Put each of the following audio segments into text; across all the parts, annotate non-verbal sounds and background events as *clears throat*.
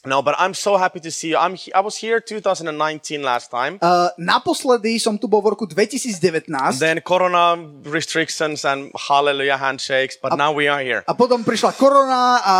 No, but I'm so happy to see you. I'm he- I was here 2019 last time. Uh, naposledy som tu bol v roku 2019 Then corona restrictions and hallelujah handshakes, but now we are here. a potom prišla korona a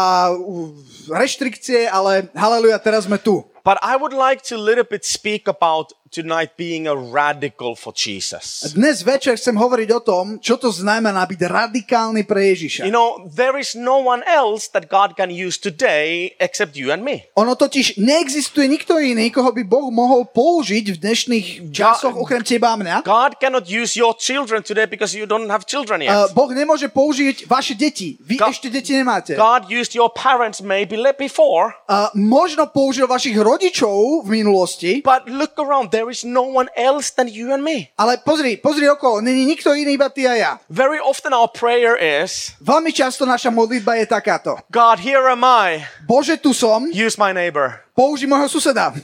reštrikcie, ale haleluja, teraz sme tu. But I would like to little bit speak about tonight being a radical for Jesus. Dnes večer chcem hovoriť o tom, čo to znamená byť radikálny pre Ježiša. You know, there is no one else that God can use today except you and me. Ono totiž neexistuje nikto iný, koho by Boh mohol použiť v dnešných časoch okrem teba a mňa. God cannot use your children today because you don't have children yet. Uh, boh nemôže použiť vaše deti. Vy God- ešte deti nemáte. God used your parents maybe before, Uh, možno použil vašich rodičov v minulosti, but look around. There is no one else than you and me. ale pozri, pozri okolo, není nikto iný, iba ty a ja. Very often our prayer is, Veľmi často naša modlitba je takáto. God, here am I. Bože, tu som, Use my neighbor. použi môjho suseda. *laughs*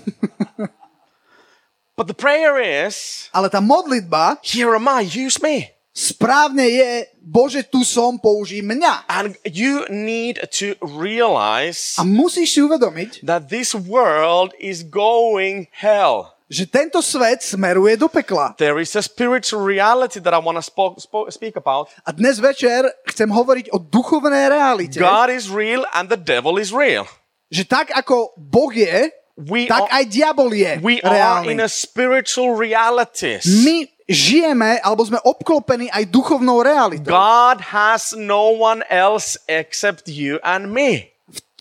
But the prayer is, Ale tá modlitba here am I. Use me. správne je, Bože, tu som, použij mňa. And you need to realize A musíš si uvedomiť, that this world is going hell. Že tento svet smeruje do pekla. There is a spiritual reality that I want to spo- spo- speak about. A dnes večer chcem hovoriť o duchovnej realite. God is real and the devil is real. Že tak ako Boh je, We tak are, aj diabol je we are in reálny. a spiritual realities. My žijeme, alebo sme obklopení aj duchovnou realitou. God has no one else except you and me.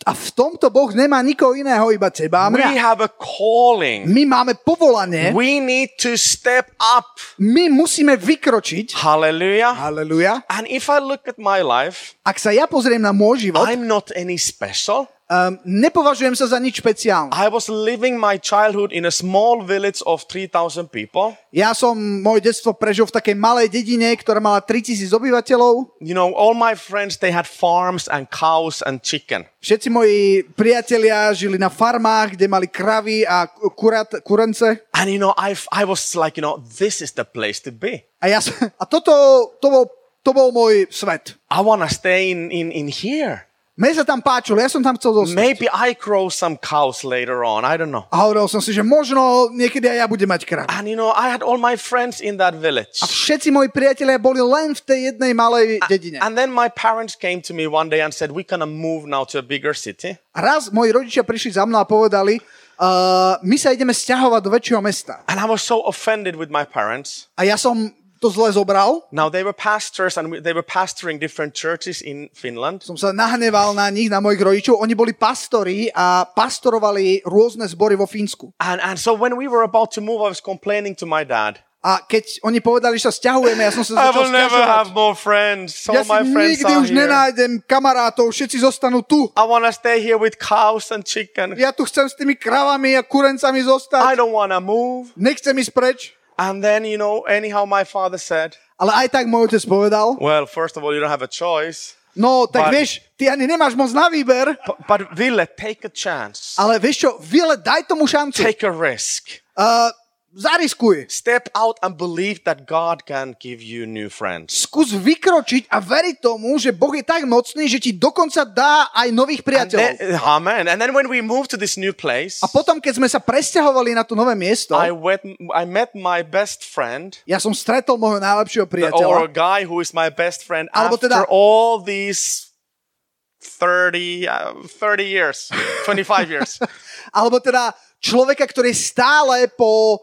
A v tomto Boh nemá nikoho iného, iba teba a We mňa. have a calling. My máme povolanie, We need to step up. my musíme vykročiť. Hallelujah. Haleluja. And if I look at my life, Ak sa ja pozriem na môj život, I'm not any special. Um, nepovažujem sa za nič špeciálne. I was living my childhood in a small village of 3,000 people. Ja som moje detstvo prežil v takej malej dedine, ktorá mala 3000 obyvateľov. You know, all my friends, they had farms and cows and chicken. Všetci moji priatelia žili na farmách, kde mali kravy a kurat, kurence. And you know, I, I was like, you know, this is the place to be. A, ja, *laughs* a toto to bol, to bol môj svet. I want to stay in, in, in here. Mne sa tam páčilo, ja som tam chcel zostať. Maybe I grow some cows later on. I don't know. A hovoril som si, že možno niekedy aj ja budem mať krav. And you know, I had all my friends in that village. A všetci moji priatelia boli len v tej jednej malej dedine. And then my parents came to me one day and said, We're going to move now to a bigger city. A raz moji rodičia prišli za mnou a povedali, uh, my sa ideme stiahovať do väčšieho mesta. And I was so offended with my parents. A ja som to zle zobral, Now, they were pastors and they were pastoring different churches in Finland. som sa nahneval na nich, na mojich rodičov. Oni boli pastori a pastorovali rôzne zbory vo Fínsku. And, and so when we were about to move, I was complaining to my dad. A keď oni povedali, že sa stiahujeme, ja som *laughs* I sa začal will never stiažovať. have more friends. All Ja si my friends nikdy are už here. nenájdem kamarátov, všetci zostanú tu. I want to stay here with cows and chicken. Ja tu chcem s tými kravami a kurencami I zostať. don't want to move. Nechcem ísť preč. And then, you know, anyhow, my father said, Ale aj tak môj otec povedal, Well, first of all, you don't have a choice. no tak But- vieš, ty ani nemáš moc na výber, But, but Ville, take a chance. ale vieš čo, Vile, daj tomu šancu. Take a risk. Uh, zariskuj. Step out and believe that God can give you new friends. Skús vykročiť a veriť tomu, že Boh je tak mocný, že ti dokonca dá aj nových And priateľov. then, amen. And then when we moved to this new place, A potom, keď sme sa presťahovali na to nové miesto, I went, I met my best friend, ja som stretol môjho najlepšieho or a priateľa. guy who is my best friend Alebo after teda- all these 30, uh, 30 years, 25 years. *laughs* Alebo teda človeka, ktorý stále po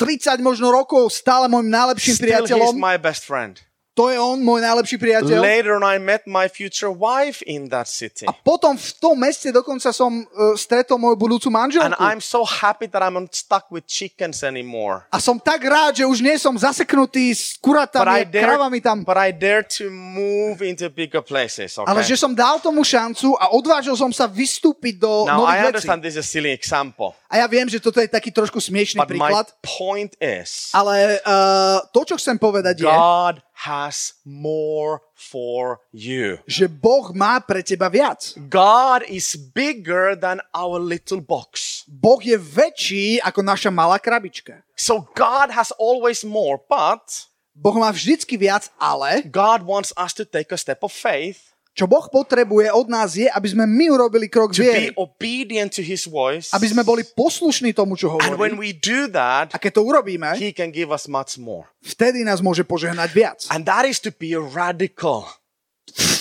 30 možno rokov stále môjim najlepším Still, priateľom. my best friend. To je on, môj najlepší priateľ. Later on, I met my future wife in that city. A potom v tom meste dokonca som uh, stretol moju budúcu And manželku. I'm so happy that I'm not stuck with chickens anymore. A som tak rád, že už nie som zaseknutý s I kuratami, dare, kravami tam. but I dare to move into bigger places. Okay. Ale že som dal tomu šancu a odvážil som sa vystúpiť do now I nových vecí. understand this is a silly example, A ja viem, že toto je taký trošku smiešný but my príklad, point is, ale uh, to, čo chcem povedať je, God has more for you. že Boh má pre teba viac. God is bigger than our little box. Boh je väčší ako naša malá krabička. So God has always more, but Boh má vždycky viac, ale God wants us to take a step of faith Čo Boh potrebuje od nás je, aby sme my urobili krok to be viery. obedient to His voice. Aby sme boli poslušní tomu, čo And when hovorí. we do that, A keď to urobíme, He can give us much more. vtedy nás môže požehnať viac. And that is to be radical.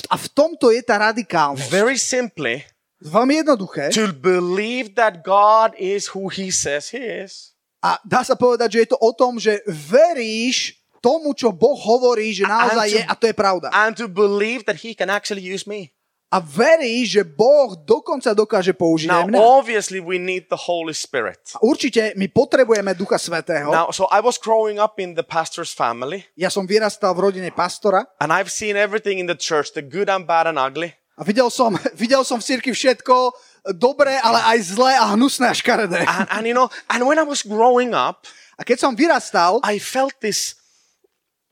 A v tomto je tá radikálnosť. Very simply, Veľmi jednoduché. to believe that God is who He says He is. A dá sa povedať, že je to o tom, že veríš tomu, čo Boh hovorí, že naozaj to- je a to je pravda. And to believe that He can actually use me. A veríš, že Boh dokonca dokáže použiť Now, aj mňa. obviously, we need the Holy Spirit. A Určite my potrebujeme Ducha Svetého. Now, so I was growing up in the pastor's family, Ja som vyrastal v rodine pastora and I've seen everything in the church the good and bad and ugly. a videl som, *laughs* videl som v cirkvi všetko dobré, ale aj zlé a hnusné a škaredé. And, and you know, and when I was growing up, A keď som vyrastal, I felt this,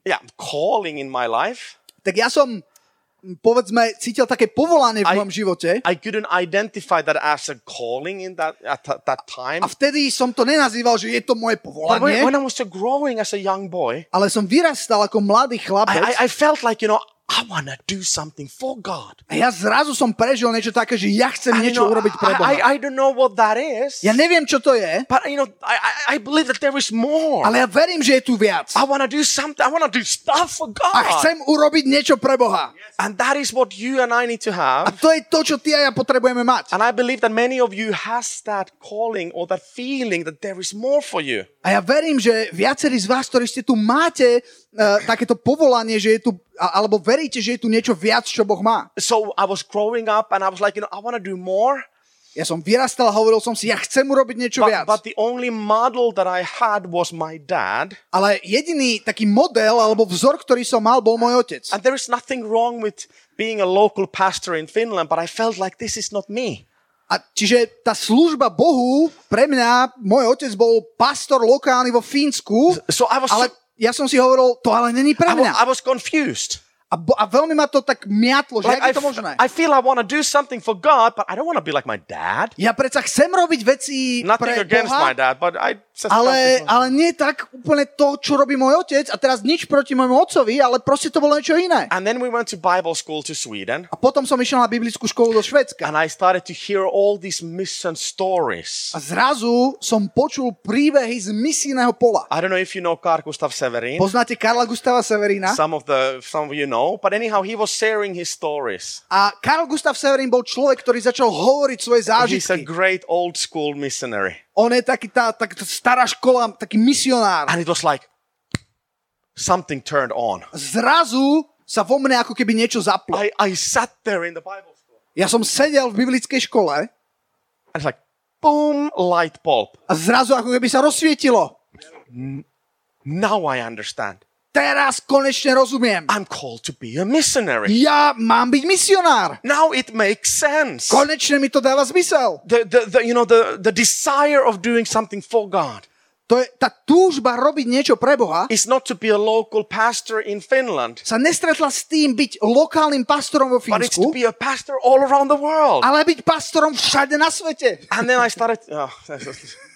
yeah, calling in my life. tak ja som, povedzme, cítil také povolanie v Aj- mojom živote. I couldn't identify that as a calling in that at that, time. A vtedy som to nenazýval, že je to moje But povolanie, when, when I was growing as a young boy, ale som vyrastal ako mladý chlapec I, I, I felt like you know I want to do something for God. a ja zrazu som prežil niečo také, že ja chcem And, niečo know, urobiť pre I, Boha. I, I don't know what that is, Ja neviem, čo to je, but you know I, I, I believe that there is more. ale ja verím, že je tu viac. I want to do something. I want to do stuff for A God. chcem urobiť niečo pre Boha. And that is what you and I need to A have. to je to, čo ty a ja potrebujeme mať. And I believe that many of you has that calling or that feeling that there is more for you. A ja verím, že viacerí z vás, ktorí ste tu máte uh, takéto povolanie, že je tu, alebo veríte, že je tu niečo viac, čo Boh má. So I was growing up and I was like, you know, I want to do more. Ja som vyrastal a hovoril som si, ja chcem urobiť niečo But, viac. but the only model that I had was my dad. Ale jediný taký model alebo vzor, ktorý som mal, bol môj otec. And there is nothing wrong with being a local pastor in Finland, but I felt like this is not me. A čiže tá služba Bohu, pre mňa, môj otec bol pastor lokálny vo Fínsku, So I was, ale ja som si hovoril, to ale není pre mňa. I was confused. A, bo, a veľmi ma to tak miatlo, že Like jak I, je to možné? I feel I want to do something for God, but I don't want to be like my dad. Ja predsa chcem robiť veci Nothing pre against my dad, but I ale, ale nie tak úplne to, čo robí môj otec. A teraz nič proti môjmu otcovi, ale proste to bolo niečo iné. And then we went to Bible school to Sweden, A potom som išiel na biblickú školu do Švedska. and I started to hear all these mission stories. A zrazu som počul príbehy z misijného pola. I don't know if you know Carl Gustav Severin. Poznáte Karla Gustava Severina? Some of the some of you know, but anyhow, he was sharing his stories. A Karl Gustav Severin bol človek, ktorý začal hovoriť svoje He's a zážitky. great old school missionary, On je taký tá, tak, stará škola, taký misionár. and it was like something turned on. Zrazu sa vo mne ako keby niečo zaplo. I, I sat there in the Bible school, Ja som sedel v biblickej škole and it's like boom, light bulb. a zrazu ako keby sa rozsvietilo. Now I understand. Teraz konečne rozumiem. I'm called to be a missionary. Ja mám byť misionár. Now it makes sense. Konečne mi to dáva zmysel. The, the, the, you know, the, the desire of doing something for God To je, tá túžba robiť niečo pre Boha is not to be a local pastor in Finland, sa nestretla s tým byť lokálnym pastorom vo but it's to Fínsku, be a pastor all around the world. ale byť pastorom všade na svete. And then I started. Oh, *laughs*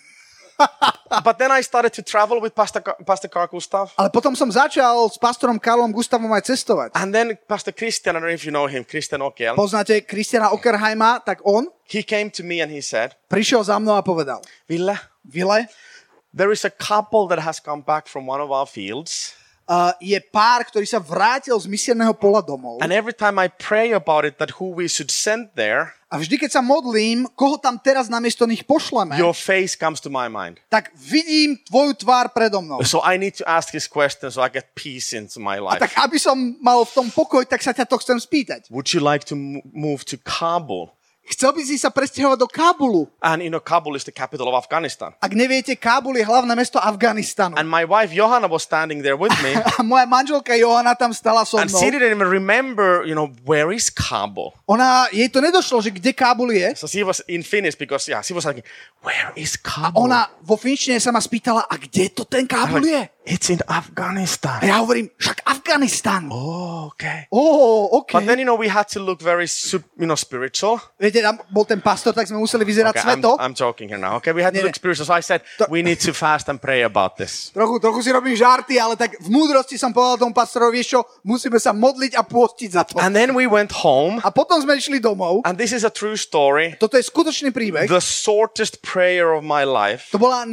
but then I started to travel with Pastor, Pastor Carl Gustav. Ale potom som začal s pastorom Karlom Gustavom aj cestovať. And then Pastor Christian, I don't know if you know him, Christian Okel, Poznáte Kristiana Ockerheima, tak on he came to me and he said, prišiel za mnou a povedal, Ville, Vile, there is a couple that has come back from one of our fields. uh, je pár, ktorý sa vrátil z misierneho pola domov And every time I pray about it, that who we should send there, a vždy, keď sa modlím, koho tam teraz namiesto nich pošleme, your face comes to my mind. tak vidím tvoju tvár predo mnou. So I need to ask this question so I get peace into my A life. tak aby som mal v tom pokoj, tak sa ťa to chcem spýtať. Would you like to mo- move to Kabul? Chcel by si sa presťahovať do Kábulu. And you know, Kabul is the capital of Afghanistan. Ak neviete, Kábul je hlavné mesto Afganistanu. And my wife Johanna was standing there with me. *laughs* A moja manželka Johana tam stala so and mnou. she didn't even remember, you know, where is Kabul? Ona, jej to nedošlo, že kde Kábul je. So she was in Finnish because, yeah, she was like, where is Kabul? Ona vo finčine sa ma spýtala, a kde to ten Kábul je? it's in A Afghanistan. ja hovorím, však Afganistan. Oh, okay. Ó, OK. But then, you know, we had to look very, you know, spiritual. Viete, viete, tam bol ten pastor, tak sme museli vyzerať Okay, I'm, sveto. I'm joking here now. Okay, we had to Nie, nie. spiritual. So I said, we need to fast and pray about this. *laughs* Trochu, trochu si robím žarty, ale tak v múdrosti som povedal tomu pastorovi, vieš čo, musíme sa modliť a pôstiť za to. And then we went home, A potom sme išli domov. and this is a true story. Toto je skutočný príbeh. The shortest prayer of my life. To bola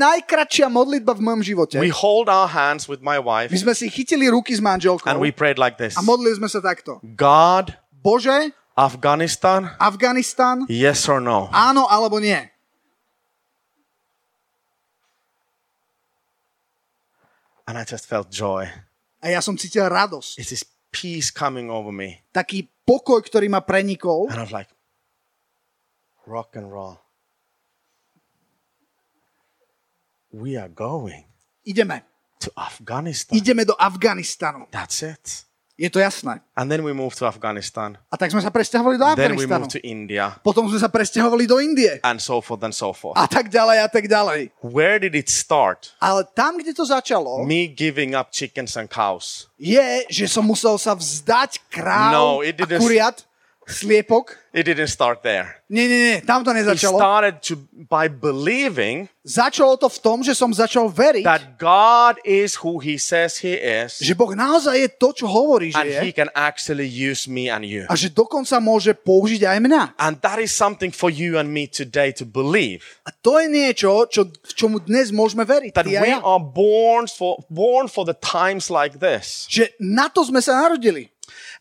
najkračšia modlitba v mojom živote. We hold our hands with my My wife, sme si chytili ruky s manželkou and we prayed like this a modlili sme sa takto. God, Bože, Afghanistan, Afganistan, yes or no? áno alebo nie. And I just felt joy. A ja som cítil radosť. It's this peace coming over me. Taký pokoj, ktorý ma prenikol. And I was like, rock and roll. We are going Ideme. to Afghanistan. Ideme do Afganistanu. That's it. Je to jasné. And then we moved to Afghanistan. A tak sme sa presťahovali do Then we Afganistanu. moved to India Potom sme sa presťahovali do Indie. and so forth and so forth. A tak ďalej a tak ďalej. Where did it start? Ale tam, kde to začalo, Me giving up chickens and cows. je, že som musel sa vzdať kráv No, a it didn't- kuriat, sliepok. It didn't start there. Nie, nie, nie, tam to It nezačalo. started to by believing Začalo to v tom, že som začal veriť, that God is who He says He is, že Boh naozaj je to, čo hovorí, že and je. He can actually use me and you. A že dokonca môže použiť aj mňa. And that is something for you and me today to believe A to je niečo, čo, čomu dnes môžeme veriť. that we ja. are born for born for the times like this, Že na to sme sa narodili.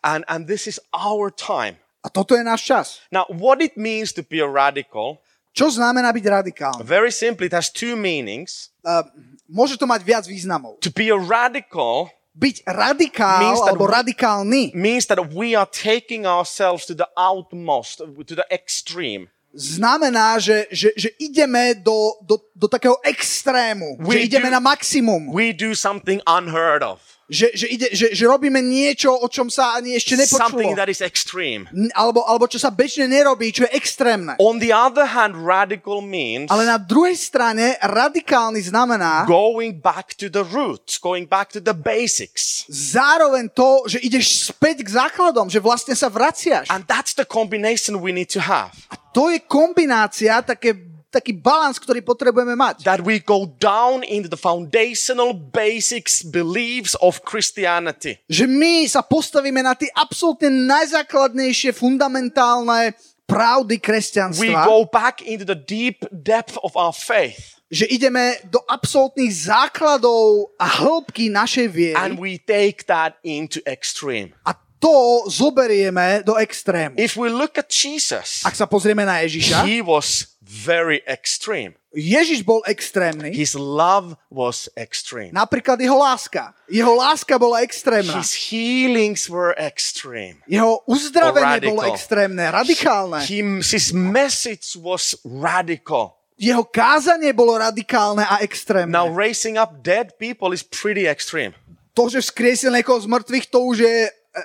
and and this is our time. A toto je náš čas. Now, what it means to be a radical, Čo znamená byť radikálny? very simply, it has two meanings. Uh, môže to mať viac významov. To be a radical Byť radikál Means alebo we- radikálny means that we are taking ourselves to the outmost, to the extreme. znamená, že, že, že ideme do, do, do takého extrému. We že ideme do- na maximum. We do something unheard of, Že, že, ide, že, že robíme niečo, o čom sa ani ešte something nepočulo. that is extreme. Alebo, alebo čo sa bežne nerobí, čo je extrémne. On the other hand, radical means Ale na druhej strane radikálny znamená going back to the roots, going back to the basics. zároveň to, že ideš späť k základom, že vlastne sa vraciaš. And that's the combination we need to have. A to je kombinácia, také, taký balans, ktorý potrebujeme mať. That we go down into the foundational basics beliefs of Christianity. Že my sa postavíme na tie absolútne najzákladnejšie, fundamentálne pravdy We kresťanstva. go back into the deep depth of our faith. Že ideme do absolútnych základov a hĺbky našej viery. And we take that into extreme. A to zoberieme do extrému. If we look at Jesus, Ak sa pozrieme na Ježiša, he was very extreme. Ježiš bol extrémny, His love was extreme. napríklad jeho láska. Jeho láska bola extrémna. His healings were extreme. Jeho uzdravenie bolo extrémne, radikálne. Him, his message was radical. Jeho kázanie bolo radikálne a extrémne. Now, raising up dead people is pretty extreme. To, že vzkriesil niekoho z mŕtvych, to už je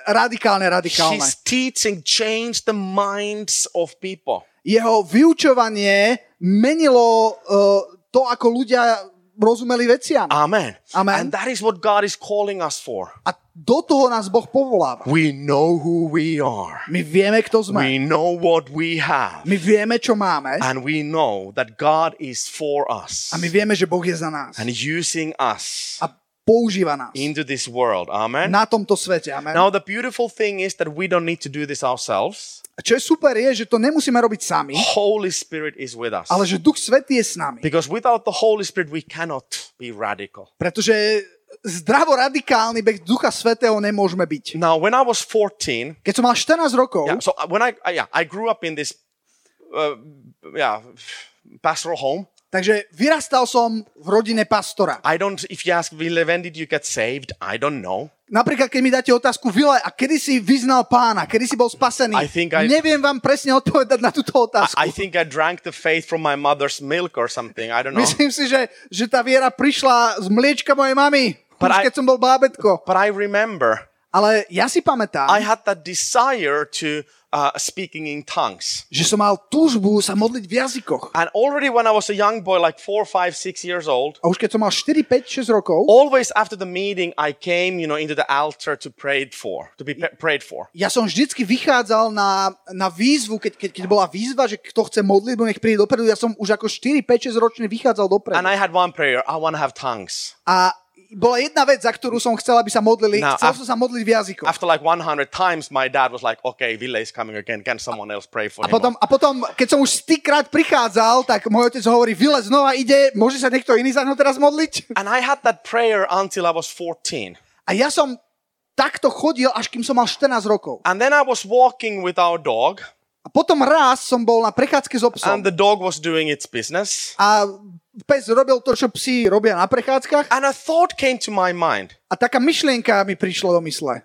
radikálne, radikálne. His teaching changed the minds of people. Jeho vyučovanie menilo uh, to, ako ľudia rozumeli veciam. Amen. Amen. And that is what God is calling us for. A do toho nás Boh povoláva. We know who we are. My vieme, kto sme. We know what we have. My vieme, čo máme. And we know that God is for us A my vieme, že Boh je za nás. and using us A používa nás. into this world. Amen. Na tomto svete. Amen. Now, the beautiful thing is that we don't need to do this ourselves. A čo je super je, že to nemusíme robiť sami, Holy Spirit is with us. ale že Duch Svetý je s nami. Because without the Holy Spirit, we cannot be radical. Pretože zdravo radikálny bez Ducha Svetého nemôžeme byť. Now, when I was 14, Keď som mal 14 rokov, yeah, so uh, when I, I yeah, I grew up in this, uh, yeah, pastoral home. Takže vyrastal som v rodine pastora. I don't. If you ask Ville, when did you get saved? I don't know. Napríklad, keď mi dáte otázku, Vile, a kedy si vyznal pána, kedy si bol spasený, I think I- neviem vám presne odpovedať na túto otázku. I think I drank the faith from my mother's milk or something. I don't know. Myslím si, že, že tá viera prišla z mliečka mojej mamy, But už I- keď som bol bábetko. But I remember Ale ja si pamätám, I had that desire to uh, speaking in tongues. že som mal túžbu sa modliť v jazykoch. And already when I was a young boy, like four, five, six years old, A už keď som mal 4, 5, 6 rokov, always after the meeting, I came, you know, into the altar to pray for, to be prayed for. ja som vždycky vychádzal na, na výzvu, keď, keď, keď bola výzva, že kto chce modliť, nech príde dopredu. Ja som už ako 4, 5, 6 ročný vychádzal dopredu. And I had one prayer. I want to have tongues. A bola jedna vec, za ktorú som chcel, aby sa modlili. No, chcel af- som sa modliť v jazykoch. After like 100 times, my dad was like, okay, Ville is coming again. Can someone else pray for A him? potom, a potom, keď som už stýkrát prichádzal, tak môj otec hovorí, Vile znova ide, môže sa niekto iný za ňo teraz modliť? And I had that prayer until I was 14. A ja som takto chodil, až kým som mal 14 rokov. And then I was walking with our dog, A potom raz som bol na prechádzke s obsom. and the dog was doing its business. A pes robil to, čo psi robia na prechádzkach. And a thought came to my mind A taká myšlienka mi prišla do mysle.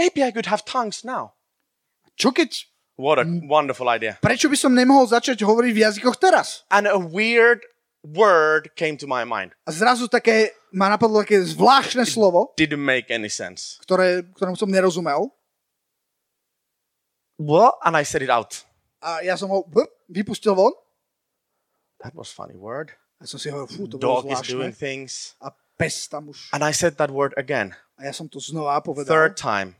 maybe I could have tongues now. Čo keď, What a wonderful idea. prečo by som nemohol začať hovoriť v jazykoch teraz? And a weird word came to my mind. A zrazu také, ma napadlo také zvláštne slovo, Didn't make any sense. ktoré, ktorému som nerozumel. What? And I said it out. A ja som ho vypustil von. That was funny word. A som si hovoril, fú, to bolo Dog is doing things. A pes tam už. And I said that word again. A ja som to znova povedal. Third time,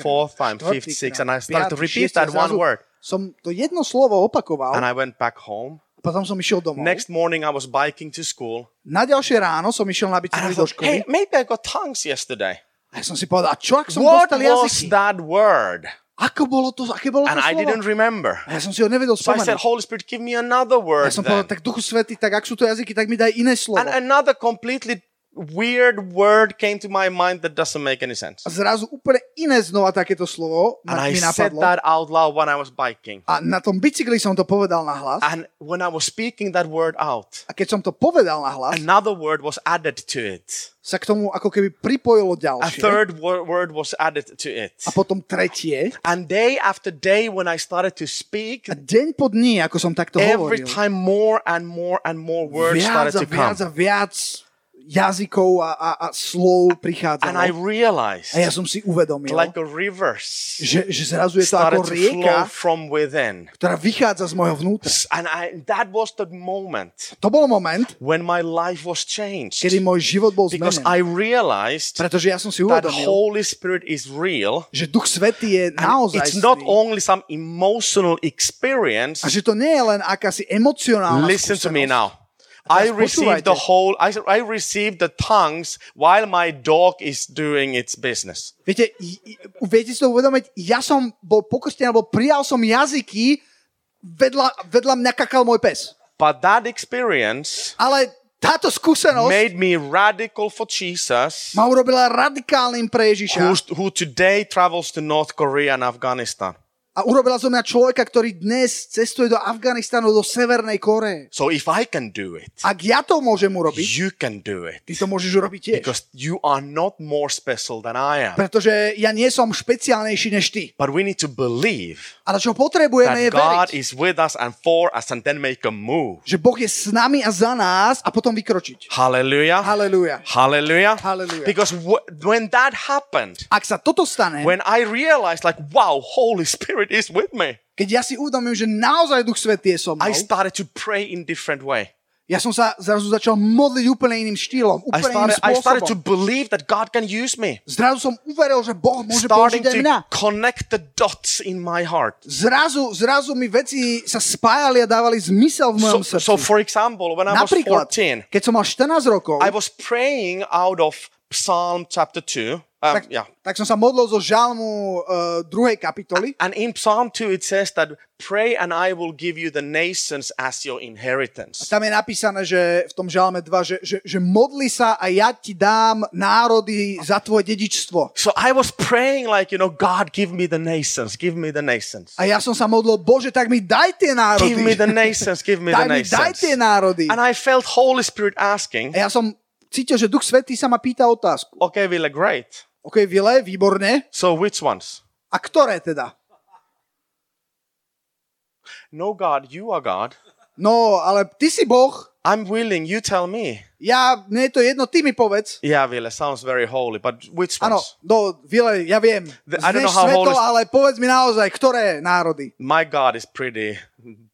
fourth time, fifth, sixth. And I started to repeat that one word. Som to jedno slovo opakoval. And I went back home. Potom som išiel domov. Next morning, I was biking to school. Na ďalšie ráno som išiel na do školy. hey, maybe I got tongues yesterday. A ja som si povedal, čo ak som What dostal was that word? Ako bolo to, aké bolo to And I slovo? didn't remember. A ja som si ho nevedel So I said, spomenúť. Holy Spirit, give me another Ja word som povedal, then. tak Duchu Svety, tak ak sú to jazyky, tak mi daj iné slovo. And another completely weird word came to my mind that doesn't make any sense. A zrazu úplne iné znova takéto slovo And I mi said napadlo. that out loud when I was biking. A na tom bicykli som to povedal na hlas. And when I was speaking that word out, A keď som to povedal na hlas, another word was added to it. sa k tomu ako keby pripojilo A ďalšie. third wor- word was added to it. A potom tretie. And day after day, when I started to speak, A deň po dni, ako som takto every hovoril, time more and more and more words viac started a to viac come. a viac jazykov a, a, a slov And I prichádzalo. realized, A ja som si uvedomil, like a rivers, že, že zrazu je to ako rieka, from within. ktorá vychádza z môjho vnútra. And I, that was the moment To bol moment, when my life was changed. kedy môj život bol Because zmenený. I realized Pretože ja som si that uvedomil, Holy Spirit is real. že Duch Svetý je naozaj it's not only some emotional experience. A že to nie je len akási emocionálna Listen to me now. I received the whole, I, I received the tongues while my dog is doing its business. Viete, viete si to uvedomiť? Ja som bol pokrstený, alebo prijal som jazyky, vedľa, vedľa mňa kakal môj pes. But that experience Ale táto skúsenosť made me radical for Jesus, ma urobila radikálnym pre Ježiša. who's, who today travels to North Korea and Afghanistan. A urobila zo mňa človeka, ktorý dnes cestuje do Afganistanu, do Severnej Koreje. So if I can do it, Ak ja to môžem urobiť, you can do it. ty to môžeš urobiť tiež. Because you are not more special than I am. Pretože ja nie som špeciálnejší než ty. But we need to believe Ale čo potrebujeme je God veriť, is with us and for us and then make a move. že Boh je s nami a za nás a potom vykročiť. Hallelujah. Halelúja. Hallelujah. Hallelujah. Because when that happened, Ak sa toto stane, when I realized, like, wow, Holy Spirit is with me, keď ja si uvedomím, že naozaj Duch Svetý je so mnou, I started to pray in different way. ja som sa zrazu začal modliť úplne iným štýlom, I úplne started, iným I started to spôsobom. believe that God can use me. Zrazu som uveril, že Boh môže Starting použiť aj mňa. to connect the dots in my heart. Zrazu, zrazu mi veci sa spájali a dávali zmysel v So, mojom srdci. so for example, when I was Napríklad, 14, keď som mal 14 rokov, I was praying out of Psalm chapter 2. Um, tak, yeah. tak som sa modlil zo žalmu uh, druhej kapitoly. And in Psalm 2, it says that pray and I will give you the nations as your inheritance. Tam je napísané, že v tom žalme 2, že, že, že modli sa a ja ti dám národy za tvoje dedičstvo. So I was praying like, you know, God, give me the nations, give me the nations. A ja som sa modlil, Bože, tak mi daj tie národy. Give me the nations, give me *laughs* the daj mi, daj tie nations. národy. And I felt Holy Spirit asking, A ja som cítil, že Duch Svetý sa ma pýta otázku. okay, Ville, great. OK, Vile, výborne. So which ones? A ktoré teda? No, God, you are God. No, ale ty si Boh, I'm willing, you tell me. Ja, mne je to jedno, ty mi povedz. Yeah, Ville, sounds very holy, but which Áno, ones? no, Vile, ja viem, The- I don't know how sveto, holy- ale povedz mi naozaj, ktoré národy. My God is pretty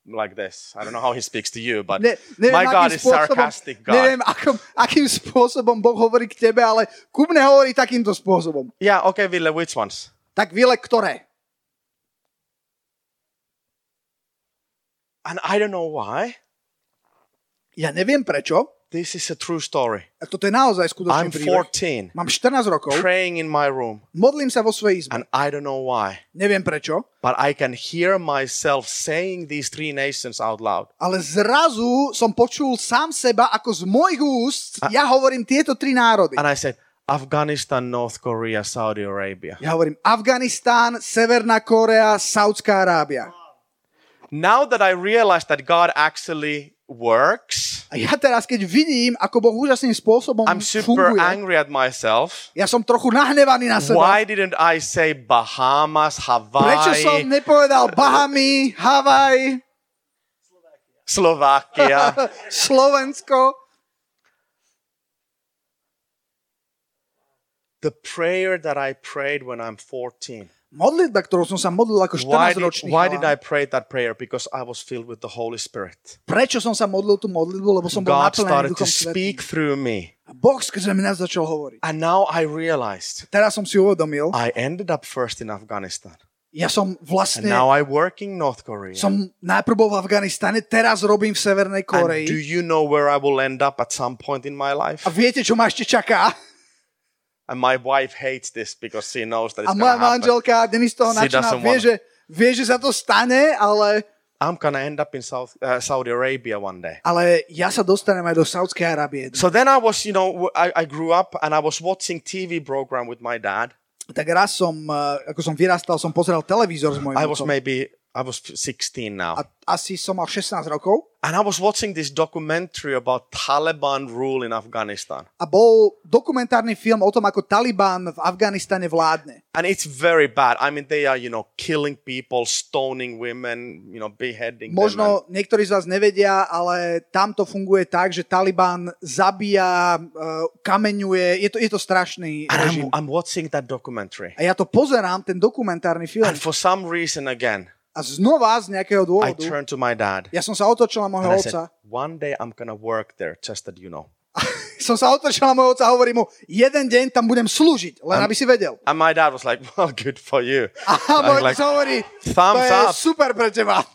like this. I don't know how he speaks to you, but Ne, neviem, my God is sarcastic God. neviem akom, akým spôsobom Boh hovorí k tebe, ale ku mne hovorí takýmto spôsobom. Yeah, okay, Ville, which ones? Tak Vile, ktoré? And I don't know why. Ja neviem prečo. This is a true story. A toto je naozaj skutočný I'm príbeh. 14, Mám 14 rokov, praying in my room, modlím sa vo svojej izbe. and I don't know why. Neviem prečo, But I can hear myself saying these three nations out loud. ale zrazu som počul sám seba, ako z mojich úst ja hovorím tieto tri národy. And I said, Afghanistan, North Korea, Saudi Arabia. Ja hovorím Afganistán, Severná Korea, Saudská Arábia. Now that I realize that God actually works, A ja teraz, keď vidím, ako Boh úžasným spôsobom I'm super funguje, angry at myself. ja som trochu nahnevaný na seba. Why didn't I say Bahamas, Prečo som Hawaii, nepovedal Bahamy, Havaj, Slovakia? *laughs* Slovensko? the prayer that I prayed when I'm 14. Modlitba, ktorou som sa modlil ako Why did, 14-ročný why did I pray that prayer? Because I was filled with the Holy Spirit. Prečo som sa modlil tú modlitbu? Lebo som bol God naplnený started to Duchom speak Svetým. through me. A Boh skrze mňa začal hovoriť. And now I realized Teraz som si uvedomil, I ended up first in Afghanistan. ja som And vlastne, now I work in North Korea. som najprv bol v Afganistane, teraz robím v Severnej And do Koreji. you know where I will end up at some point in my life? A viete, čo ma ešte čaká? And my wife hates this because she knows that A it's moja gonna happen. manželka, Denis toho She načína, doesn't vie, že, vie, že sa to stane, ale, I'm gonna end up in South uh, Saudi Arabia one day. ale ja sa dostanem aj do Saudskej Arábie. So then I was, you know, I, I grew up and I was watching TV program with my dad. Tak raz som, eh, ako som vyrastal, som pozeral televízor s mojím I was maybe I was 16 now. A asi som mal 16 rokov And I was watching this documentary about Taliban rule in Afghanistan. a bol dokumentárny film o tom, ako Taliban v Afganistane vládne. And it's very bad. I mean, they are, you know, killing people, stoning women, you know, beheading them. Možno niektorí z vás nevedia, ale tam to funguje tak, že Taliban zabíja, eh, kameňuje, je to, je to strašný And režim. I'm, I'm watching that documentary. A ja to pozerám, ten dokumentárny film. And for some reason, again, A znova z nejakého I dôvodu, turned to my dad. ja som sa otočil na And môjho I otca. one day I'm to work there, just that you know. *laughs* som sa otočil na môjho otca a hovorím mu, jeden deň tam budem slúžiť, len aby si vedel. And my dad was like, *laughs* well, good for you. A *laughs* môj like, otec hovorí, to thumbs je up. super pre teba.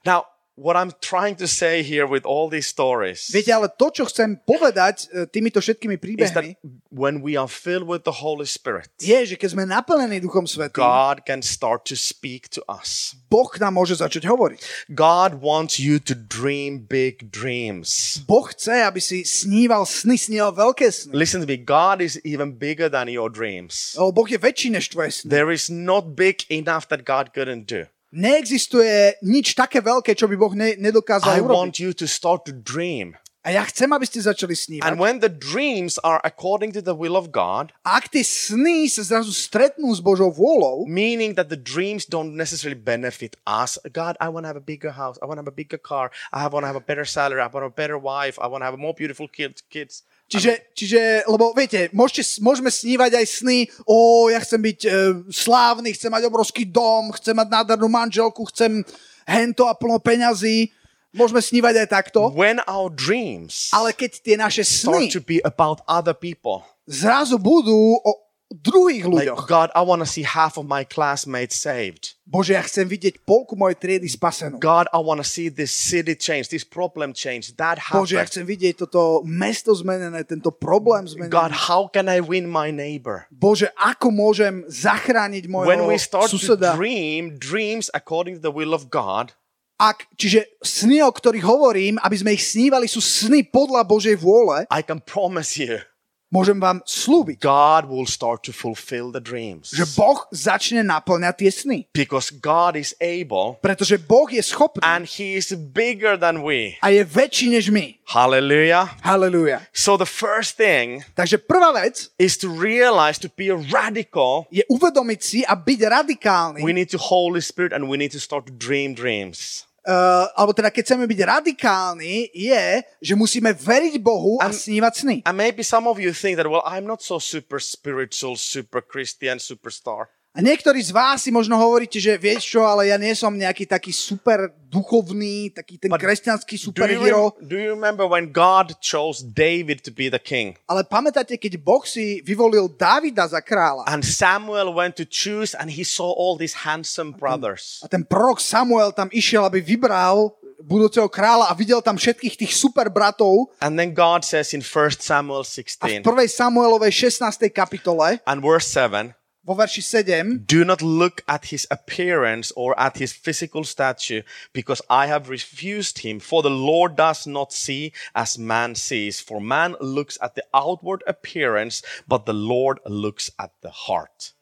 Now, what I'm trying to say here with all these stories Viete, ale to, čo chcem povedať e, týmito všetkými is that príbehmi, when we are filled with the Holy Spirit, je, že keď sme naplnení Duchom Svetým, God can start to speak to us. Boh nám môže začať hovoriť. God wants you to dream big dreams. Boh chce, aby si sníval sny, sníval veľké sny. Listen to me, God is even bigger than your dreams. Lebo Boh je väčší než tvoje sny. There is not big enough that God couldn't do. Neexistuje nič také veľké, čo by Boh ne, nedokázal I urobiť. want you to start to dream. A ja chcem, aby ste začali snívať. And when the dreams are according to the will of God, A ak tie sny sa zrazu stretnú s Božou vôľou, meaning that the dreams don't necessarily benefit us. God, I want to have a bigger house. I want to have a bigger car. I want to have a better salary. I want a better wife. I want to have more beautiful kids. kids. Čiže, čiže, lebo viete, môžete, môžeme snívať aj sny, o, ja chcem byť e, slávny, chcem mať obrovský dom, chcem mať nádhernú manželku, chcem hento a plno peňazí. Môžeme snívať aj takto. When our dreams Ale keď tie naše sny start to be about other people, zrazu budú o druhých like ľuďoch. God, I want to see half of my classmates saved. Bože, ja chcem vidieť polku mojej triedy spasenú. God, I want to see this city change, this problem change. That Bože, ja chcem vidieť toto mesto zmenené, tento problém zmenený. God, how can I win my neighbor? Bože, ako môžem zachrániť When môjho we start to suseda? dream dreams according to the will of God, Ak, čiže sny, o ktorých hovorím, aby sme ich snívali, sú sny podľa Božej vôle, I can promise you, môžem vám slúbiť, God will start to fulfill the dreams. že Boh začne naplňať tie sny. Because God is able Pretože Boh je schopný and He is bigger than we. a je väčší než my. Hallelujah. Halelúja. So the first thing Takže prvá vec is to realize to be a radical, je uvedomiť si a byť radikálny. we need to Holy Spirit and we need to start to dream dreams. Uh, alebo teda keď chceme byť radikálni, je, že musíme veriť Bohu a Am- snívať sny. And maybe some of you think that, well, I'm not so super spiritual, super Christian, superstar. A niektorí z vás si možno hovoríte, že vieš čo, ale ja nie som nejaký taký super duchovný, taký ten But kresťanský Do you, superhero. do you remember when God chose David to be the king? Ale pamätáte, keď Boh si vyvolil Davida za kráľa And Samuel went to choose, and he saw all these handsome brothers. a ten prorok Samuel tam išiel, aby vybral budúceho kráľa a videl tam všetkých tých super bratov And then God says in 1 Samuel a v 16 prvej Samuelovej 16. kapitole and verse 7 vo verši 7 Do not look at his appearance or at his physical stature, because I have refused him. For the Lord does not see as man sees. For man looks at the outward appearance, but the Lord looks at the heart.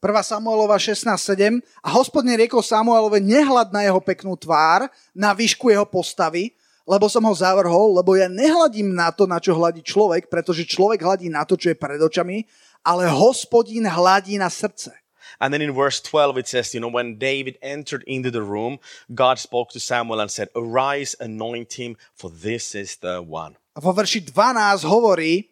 1. Samuelova 16.7 a hospodne riekol Samuelove, nehľad na jeho peknú tvár, na výšku jeho postavy, lebo som ho zavrhol, lebo ja nehľadím na to, na čo hľadí človek, pretože človek hľadí na to, čo je pred očami, ale hospodín hľadí na srdce. And then in verse 12, it says, you know, when David entered into the room, God spoke to Samuel and said, Arise, anoint him, for this is the one. A vo verši 12 hovorí,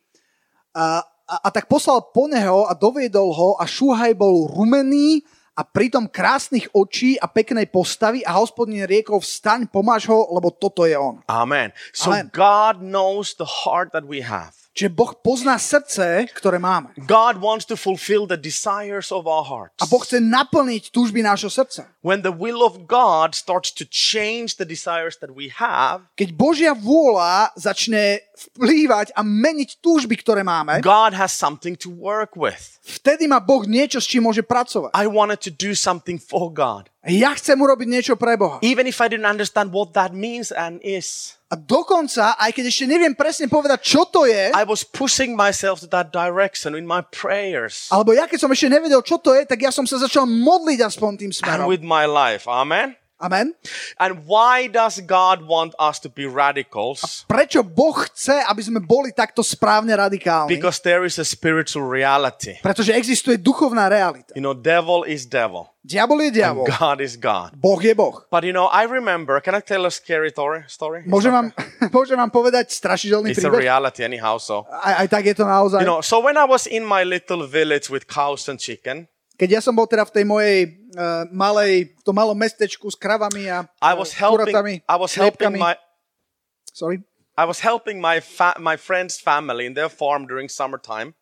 a, a, a tak poslal po neho a doviedol ho a Šúhaj bol rumený a pritom krásnych očí a peknej postavy a hospodin riekol, vstaň, pomáš ho, lebo toto je on. Amen. So Amen. God knows the heart that we have. Čiže Boh pozná srdce, ktoré máme. God wants to fulfill the desires of our hearts. A Boh chce naplniť túžby nášho srdca. When the will of God starts to change the desires that we have, Keď Božia vôľa začne vplývať a meniť túžby, ktoré máme, God has something to work with. vtedy má Boh niečo, s čím môže pracovať. I wanted to do something for God. Ja chcem urobiť niečo pre Boha. Even if I didn't understand what that means and is. A dokonca, aj keď ešte neviem presne povedať, čo to je, I was pushing myself to that direction in my prayers alebo ja keď som ešte nevedel, čo to je, tak ja som sa začal modliť aspoň tým and smerom. with my life. Amen. Amen. And why does God want us to be radicals? Prečo Boh chce, aby sme boli takto správne radikálni? Because there is a spiritual reality. Pretože existuje duchovná realita. You know, devil is devil. Diabol je And diabol. God is God. Boh je Boh. But you know, I remember, can I tell a scary story? story? Môžem vám, *laughs* môžem vám povedať strašidelný It's a príbeh? reality anyhow, so. Aj, aj tak je to naozaj. You know, so when I was in my little village with cows and chicken, Keď ja som bol teda v tej mojej uh, malej, v tom malom mestečku s kravami a I was helping, kuratami, I was helping my, Sorry. I was helping my fa- my friend's family in their farm during summertime.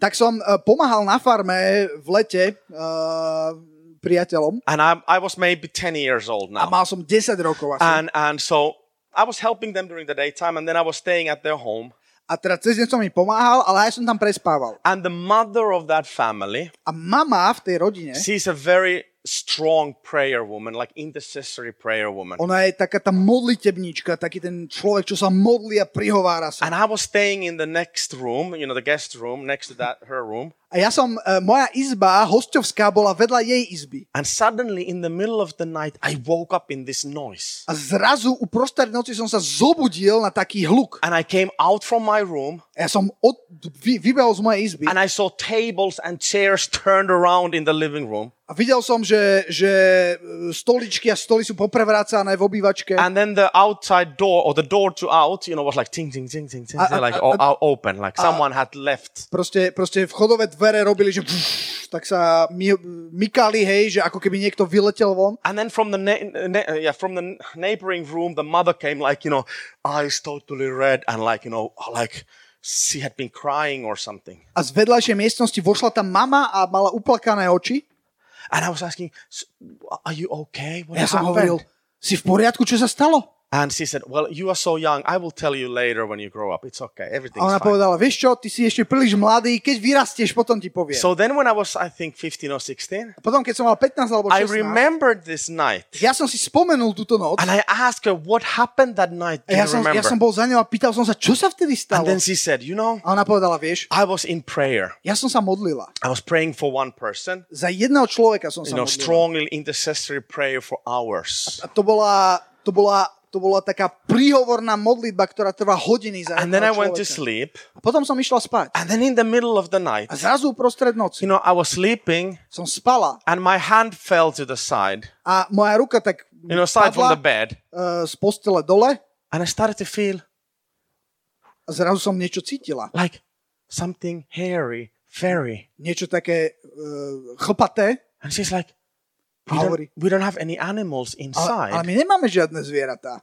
Tak som uh, pomáhal na farme v lete uh, priateľom And I, I was maybe 10 years old a now. mal som 10 rokov asi. And, and so I was helping them during the daytime and then I was staying at their home. A teda cez deň som im pomáhal, ale aj som tam prespával. And the mother of that family, A mama v tej rodine, she's a very strong prayer woman, like intercessory prayer woman. ona je taká tá modlitebnička, taký ten človek, čo sa modlí a prihovára sa. And I was staying in the next room, you know, the guest room next to that her room. A ja som, uh, moja izba, hostovská, bola vedľa jej izby. And suddenly in the middle of the night, I woke up in this noise. A zrazu uprostred noci som sa zobudil na taký hluk. And I came out from my room A ja som od, vy, vybehol z mojej izby and I saw tables and chairs turned around in the living room. a videl som, že, že e, stoličky a stoly sú poprevrácané v obývačke. And then the outside door or the door to out, you know, was like ting, ting, ting, ting, ting, A- a- like a- o- open, like someone had left. Proste, proste vchodové dvere robili, že tak sa my, mykali, hej, že ako keby niekto vyletel von. And then from the na- na- yeah, from the neighboring room, the mother came like, you know, eyes totally red and like, you know, like she had been crying or something. A z vedľajšej miestnosti vošla tam mama a mala uplakané oči. And I was asking, "S- are you okay? What ja som happened?" hovoril, si v poriadku, čo sa stalo? And she said, well, you are so young. I will tell you later when you grow up. It's okay. A Everything's ona fine. povedala, vieš čo, ty si ešte príliš mladý, keď vyrastieš, potom ti poviem. So then when I was, I think, 15 or 16, A potom, keď som mal 15 alebo I 16, remembered this night. ja som si spomenul túto noc And I asked her, what happened that night? Do a ja you som, ja remember? som bol za ňou a pýtal som sa, čo sa vtedy And stalo? then she said, you know, A ona povedala, vieš, I was in prayer. ja som sa modlila. I was praying for one person, Za jedného človeka som sa you know, strongly intercessory prayer for hours. A to bola, to bola, to bola taká príhovorná modlitba, ktorá trvá hodiny za And then I went to sleep. A potom som išla spať. And then in the middle of the night, A zrazu uprostred noci you know, I was sleeping som spala and my hand fell to the side. a moja ruka tak you know, aside from the bed, uh, z postele dole and I started to feel a zrazu som niečo cítila. like something hairy, furry. Niečo také uh, chlpaté. And she's like, we A don't, hovorí, we don't have any animals ale, ale inside. my nemáme žiadne zvieratá.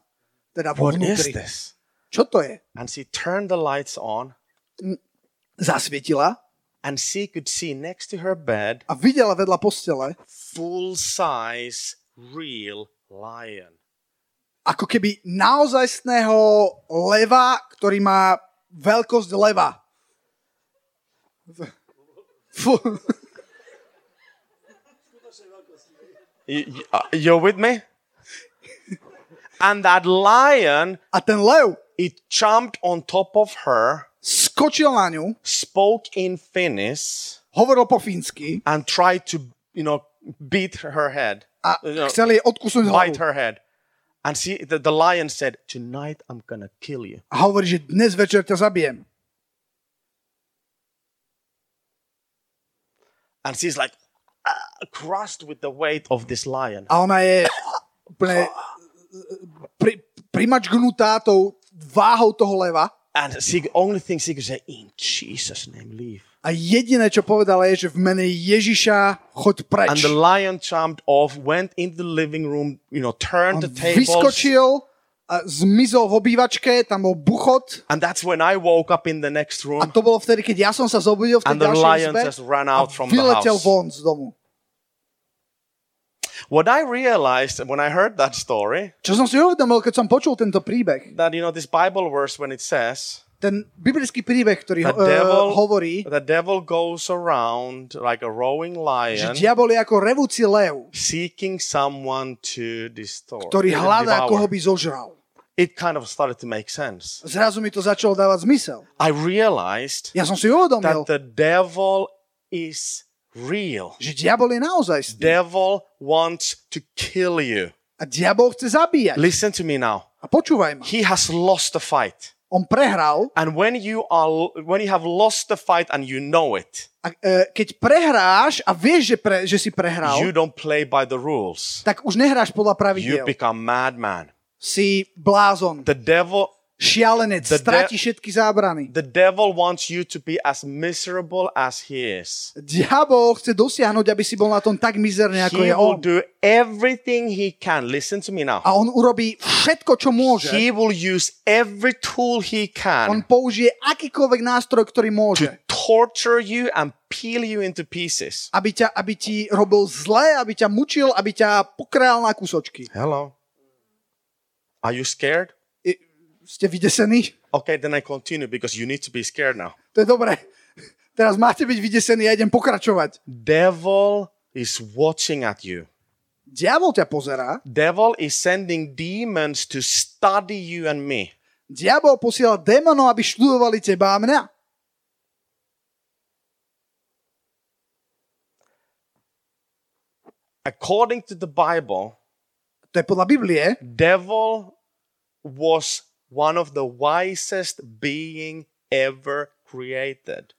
Teda What is vnútri. this? Čo to je? And she turned the lights on Zasvietila and she could see next to her bed a videla vedľa postele, full size real lion. ako keby naozajstného leva, ktorý má veľkosť leva. Fú, You, uh, you're with me? And that lion, a ten lev it jumped on top of her, skočil na ňu, spoke in Finnish, hovoril po fínsky and tried to, you know, beat her head, a you know, chcel jej odkusnúť bite hlavu. her head. And she, the, the lion said, Tonight I'm gonna kill you. A hovorí, že dnes večer ťa zabijem. And she's like, crushed with the weight of this lion. A ona je úplne pri, primačknutá tou váhou toho leva. And she only thing she could say, In Jesus' name, leave. A jediné, čo povedala je, že v mene Ježiša choď And preč. the lion jumped off, went into the living room, you know, turned On the tables. vyskočil a zmizol v obývačke, tam bol buchot. And that's when I woke up in the next A room. to bolo vtedy, keď ja som sa zobudil v tej And the ďalšej lion izbe just ran a out from the vyletel house. von z domu. What I realized when I heard that story, Čo som si uvedomil, keď som počul tento príbeh, that you know this Bible verse when it says ten biblický príbeh, ktorý the ho, uh, devil, hovorí, the devil goes around like a roaring že lion, diabol je ako revúci lev, seeking someone to distort, ktorý hľadá, koho by zožral. It kind of started to make sense. Zrazu mi to začalo dávať zmysel. I realized Ja som si uvedomil, that the devil is real. že diabol je naozaj Devil wants to kill you. A diabol chce zabíjať. Listen to me now. A počúvaj ma. He has lost the fight. On prehral And when you are when you have lost the fight and you know it, a e, keď prehráš a vieš, že, pre, že si prehral, you don't play by the rules. tak už nehráš podľa You pravidiel. become madman. Si blázon, The devil šialenec, The stráti všetky zábrany. the devil wants you to be as miserable as he is. Diabol chce dosiahnuť, aby si bol na tom tak mizerne, ako He je will on. do everything he can. Listen to me now. A on urobí všetko, čo môže. He will use every tool he On can použije akýkoľvek nástroj, ktorý môže. to torture you and peel you into pieces. Aby, ťa, aby ti robil zle, aby ťa mučil, aby ťa pokrájal na kúsočky. Hello. Are you scared? Ste vydesení? Okay, then I continue because you need to be scared now. To je dobré. Teraz máte byť vydesení, ja idem pokračovať. Devil is watching at you. Diabol ťa pozerá, Devil is sending demons to study you and me. diabol posiela démonov, aby študovali teba a mňa. According to the Bible, To je podľa Biblie. devil was one of the wisest being ever created.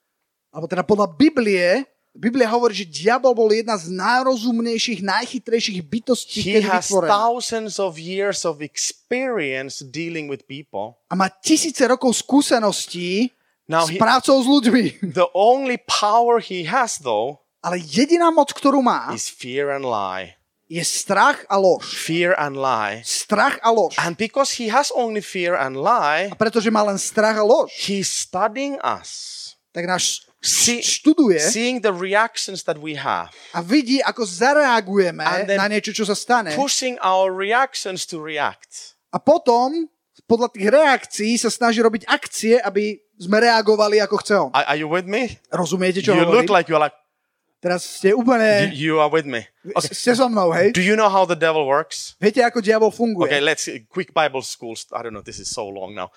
Alebo teda podľa Biblie, Biblia hovorí, že diabol bol jedna z najrozumnejších, najchytrejších bytostí, He has vytvorená. thousands of years of experience dealing with people. A má tisíce rokov skúseností Now s he, prácou s ľuďmi. the only power he has though Ale jediná moc, ktorú má, is fear and lie. Je strach a lož. Fear and lie. Strach a lož. And because he has only fear and lie, A pretože má len strach a lož, he's studying us. tak nás See, študuje seeing the reactions that we have, a vidí, ako zareagujeme na niečo, čo sa stane. pushing our reactions to react. A potom, podľa tých reakcií, sa snaží robiť akcie, aby sme reagovali, ako chce on. Are, are you with me? Rozumiete, čo You hovorím? look like you're like, Teraz ste úplne... you, are with me. Okay. Ste so mnou, hej? Do you know how the devil works? Viete, ako diabol funguje? Okay, let's quick Bible schools. I don't know. This is so long now.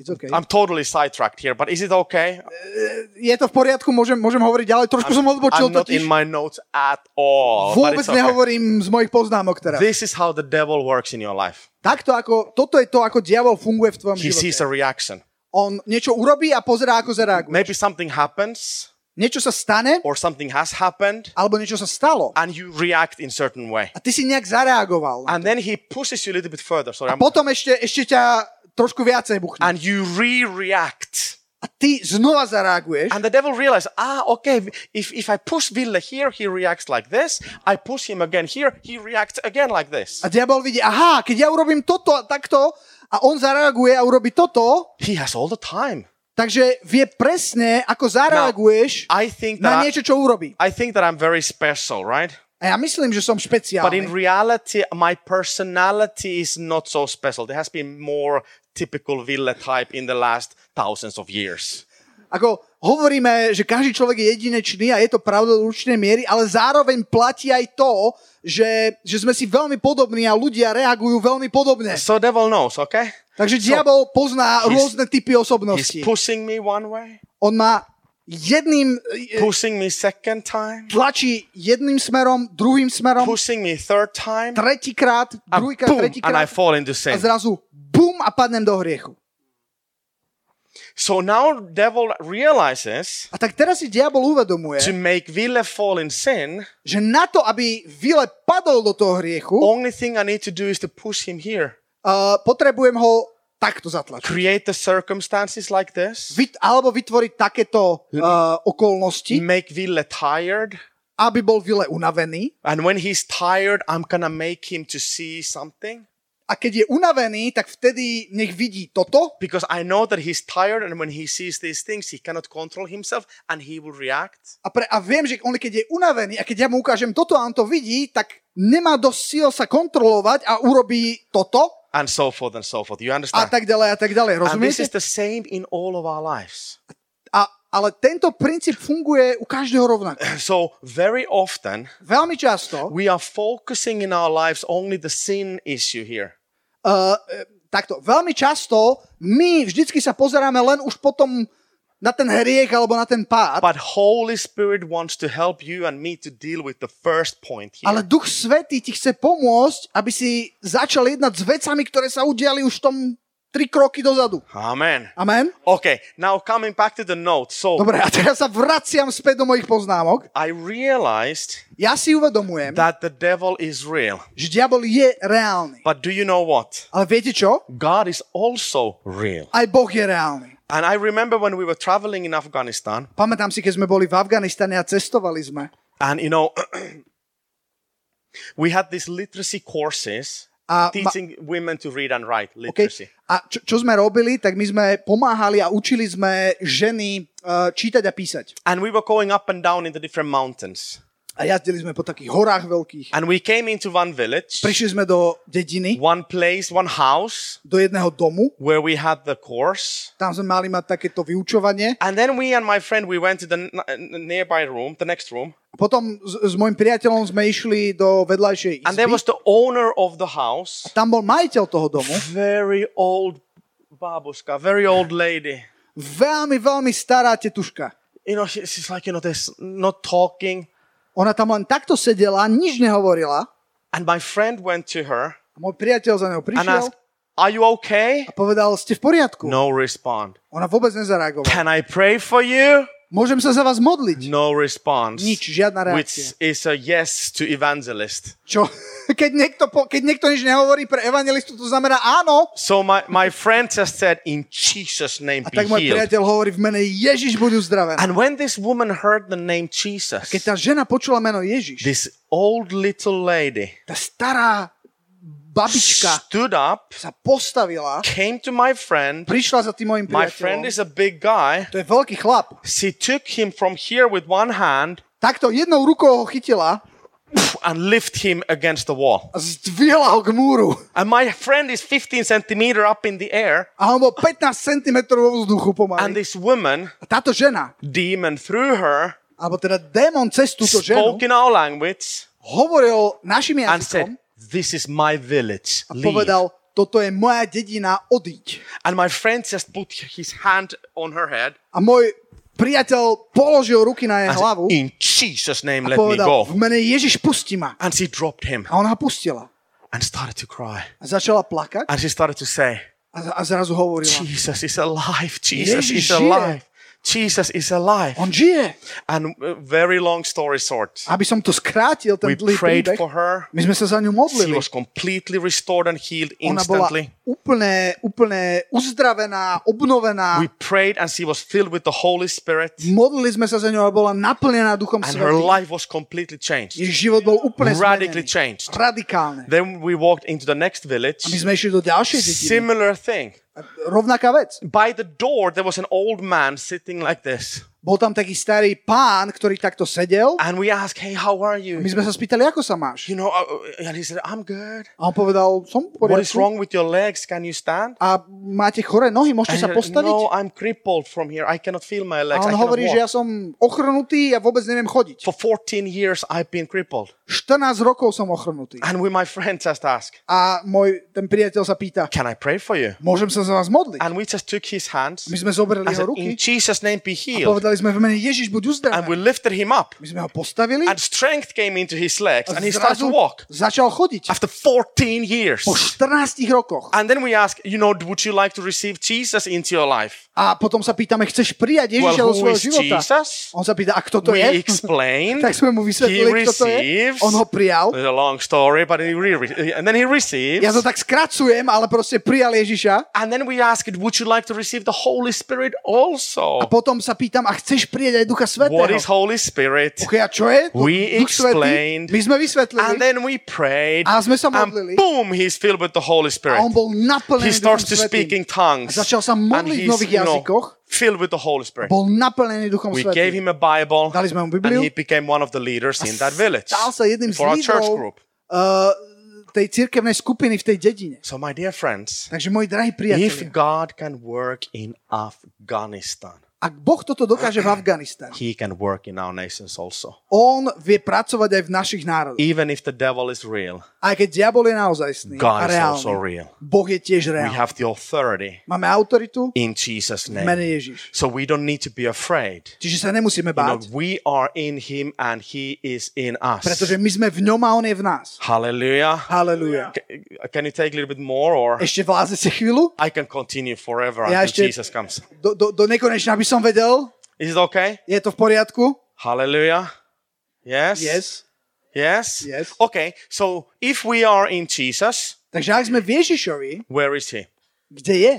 It's okay. I'm totally sidetracked here, but is it okay? Je to v poriadku, môžem, môžem hovoriť ďalej. Trošku som odbočil I'm not totiž. in my notes at all. Vôbec okay. nehovorím z mojich poznámok teraz. This is how the devil works in your life. Takto ako, toto je to, ako diabol funguje v tvojom He sees živote. a reaction. On niečo urobí a pozerá, ako zareaguje. Maybe something happens, niečo sa stane, or something has happened alebo niečo sa stalo. and you react in certain way. A ty si nejak zareagoval. And then he pushes you a little bit further. Sorry, A I'm, potom ešte, ešte ťa trošku viacej buchne. and you re-react. A ty znova zareaguješ. And the devil realizes, ah, okay, if, if I push Ville here, he reacts like this. I push him again here, he reacts again like this. A diabol vidí, aha, keď ja urobím toto a takto a on zareaguje a urobí toto, He has all the time. Takže vie presne, ako zareaguješ I think na that I, niečo, čo urobí. I think that I'm very special, right? A ja myslím, že som But in špeciálny. reality, my personality is not so special. There has been more typical Ville type in the last thousands of years. Ako hovoríme, že každý človek je jedinečný a je to pravda do určitej miery, ale zároveň platí aj to, že, že sme si veľmi podobní a ľudia reagujú veľmi podobne. So devil knows, okay? Takže diabol pozná he's- rôzne typy He's osobností. pushing me one way, On má jedným, e, pushing me second time, tlačí jedným smerom, druhým smerom, pushing me third time, tretíkrát, druhýkrát, boom, and I tretíkrát fall into a zrazu bum a padnem do hriechu. So now devil realizes A tak teraz si diabol uvedomuje, to make Ville fall in sin, že na to, aby Vile padol do toho hriechu, only thing I need to do is to push him here. uh, potrebujem ho takto zatlačiť. Create the circumstances like this, Vyt, alebo vytvoriť takéto uh, okolnosti, make Ville tired, aby bol Vile unavený. and when he's tired, I'm gonna make him to see something. A keď je unavený, tak vtedy nech vidí toto, Because I know that he's tired, and when he sees these things, he cannot control himself, and he will react. A, pre, a viem, že on keď je unavený a keď ja mu ukážem toto a on to vidí, tak nemá dosť síl sa kontrolovať a urobí toto And so forth and so forth. You a understand? tak ďalej a tak ďalej. And this Rozumiete? is the same in all of our lives. A, ale tento princíp funguje u každého rovnako. *clears throat* So very often Veľmi často, we are focusing in our lives only the sin issue here. Uh, takto, veľmi často my vždycky sa pozeráme len už potom na ten hriech alebo na ten pád, But Holy Spirit wants to help you and me to deal with the first point here. ale Duch Svetý ti chce pomôcť, aby si začal jednať s vecami, ktoré sa udiali už v tom tri kroky dozadu. Amen. Amen? Okay, now coming back to the note. So Dobre, a teraz sa vraciam späť do mojich poznámok. I realized Ja si uvedomujem, that the devil is real. že diabol je reálny. But do you know what? Ale viete čo? God is also real. Aj Boh je reálny. And I remember when we were traveling in Afghanistan, Pamätám si, keď sme boli v Afganistane a cestovali sme. and you know, *clears throat* we had these literacy courses A ma- teaching women to read and write Okay. literacy. A čo, čo sme robili, tak my sme pomáhali a učili sme ženy uh, čítať a písať. And we were going up and down in the different mountains. A jazdili sme po takých horách veľkých. And we came into one village, Prišli sme do dediny, one place, one house do jedného domu. where we had the course. Tam sme mali mať takéto vyučovanie. And then we and my friend, we went to the nearby room, the next room. A potom s, s môjim priateľom sme išli do vedľajšej And there izby. was the owner of the house, Tam bol majiteľ toho domu. very old babushka, very old lady. Veľmi, veľmi stará tetuška. You know, she, she's like, you know, there's not talking. Ona tam len takto sedela, nič nehovorila. And my friend went to her A môj priateľ za ňou and prišiel asked, Are you okay? a povedal, ste v poriadku? No respond. Ona vôbec nezareagovala. Can I pray for you? Môžem sa za vás modliť? No response. Nič, žiadna Which reakcia. is a yes to evangelist. Čo? *laughs* Keď niekto, po, keď niekto nič nehovorí pre evangelistu, to znamená áno. So my, my friend just said, In Jesus' name A tak môj healed. priateľ hovorí v mene Ježiš budú zdravená. And when this woman heard the name Jesus, Keď tá žena počula meno Ježiš, this old little lady tá stará babička stood up, sa postavila, came to my friend. prišla za tým môjim My friend priateľom. is a big guy. To je veľký chlap. She took him from here with one hand Takto jednou rukou ho chytila and lift him against the wall. zdvihla ho k múru. And my friend is 15 centimeter up in the air. A on bol 15 cm vo vzduchu And pomaly. this woman, A táto žena, demon through her, alebo teda démon cez túto ženu, spoke in our language hovoril našim and jazykom said, This is my village. a Leave. povedal, toto je moja dedina, odíď. And my friend just put his hand on her head A môj priateľ položil ruky na jej hlavu In Jesus' name, a let me povedal, go. v mene Ježiš pusti ma. And she dropped him A ona ho pustila. and started to cry. A začala plakať And she started to say, a, a zrazu hovorila, Jesus is alive. Jesus Ježiš is alive. Jesus is alive. On žije. And uh, very long story short, Aby som to skrátil, ten we prayed príbeh, for her. my sme sa za ňu She modlili. was completely restored and healed Ona bola instantly. úplne, úplne uzdravená, obnovená. We prayed and she was filled with the Holy Spirit. Modlili sme sa za ňu a bola naplnená Duchom And her Svetým. life was completely changed. Jej život bol úplne Radically zmenený. changed. Radikálne. Then we walked into the next village. A my sme išli do ďalšej dediny. Similar thing. By the door, there was an old man sitting like this. Bol tam taký starý pán, ktorý takto sedel And we asked, Hey, how are my you? sme sa spýtali, ako sa máš? You know, uh, and he said, I'm good. A on povedal, som v What is poriadku. wrong with your legs? Can you stand? A máte choré nohy, And môžete he sa postaviť? no, I'm crippled from here. I cannot feel my legs. A on I hovorí, že ja walk. som ochrnutý a vôbec neviem chodiť. For 14 years, I've been crippled. 14 rokov som ochrnutý. And we, my friend just asked, A môj, ten priateľ sa pýta, Can I pray for you? môžem sa za vás modliť? And we just took his hands My sme zobrali and jeho said, In ruky Jesus' name be a healed. Povedali sme v mene Ježiš, buď And we uzdravený. lifted him up. My sme ho postavili And strength came into his legs and he started to walk začal chodiť. after 14 years. Po 14 rokoch. And then we ask, you know, would you like to receive Jesus into your life? A potom sa pýtame, chceš prijať Well, Ježiša do who svojho života? Jesus? On sa pýta, a kto to We je? *laughs* explained. tak sme mu vysvetlili, kto to je. On ho prijal. It's a long story, but he re- and then he receives. Ja to tak skracujem, ale proste prijal Ježiša. And then we ask, would you like to receive the Holy Spirit also? A potom sa pýtam, a chceš prijať aj Ducha Svetého? What is Holy Spirit? Ok, a čo je? We Duch Svetý? explained. My sme vysvetlili. And then we prayed. A sme sa And modlili. boom, he's filled with the Holy A Spirit. on bol naplnený He starts to speak in tongues. A začal sa And modliť v he's, nových jazykoch. filled with the Holy Spirit. Bol naplnený Duchom We gave him a Bible. Dali sme mu And Bibliu. he became one of the leaders in that village Stal sa jedným z for our church group. uh, tej cirkevnej skupiny v tej dedine. So, my dear friends, Takže moji drahí if priatelia, God can work in Afghanistan, ak Boh toto dokáže v *clears throat* Afganistane, he can work in our nations also. On vie pracovať aj v našich národoch. Even if the devil is real, Aj keď diabol je naozajstný a God is also reálny, real. Boh je tiež We reálny. have the authority Máme autoritu in Jesus' v mene name. Ježiš. So we don't need to be afraid. Čiže sa nemusíme You know, báť, we are in him and he is in us. pretože my sme v ňom a on je v nás. Hallelujah. Halelúja. Ca- Can you take a little bit more or Ešte vládzete chvíľu? I can continue forever Ja until ešte- Jesus comes. Do, do, do nekonečna by som vedel. Is it okay? Je to v poriadku? Hallelujah. Yes. Yes. Yes. Yes. Okay. So if we are in Jesus, Takže ak sme v Ježišovi, where is he? kde je?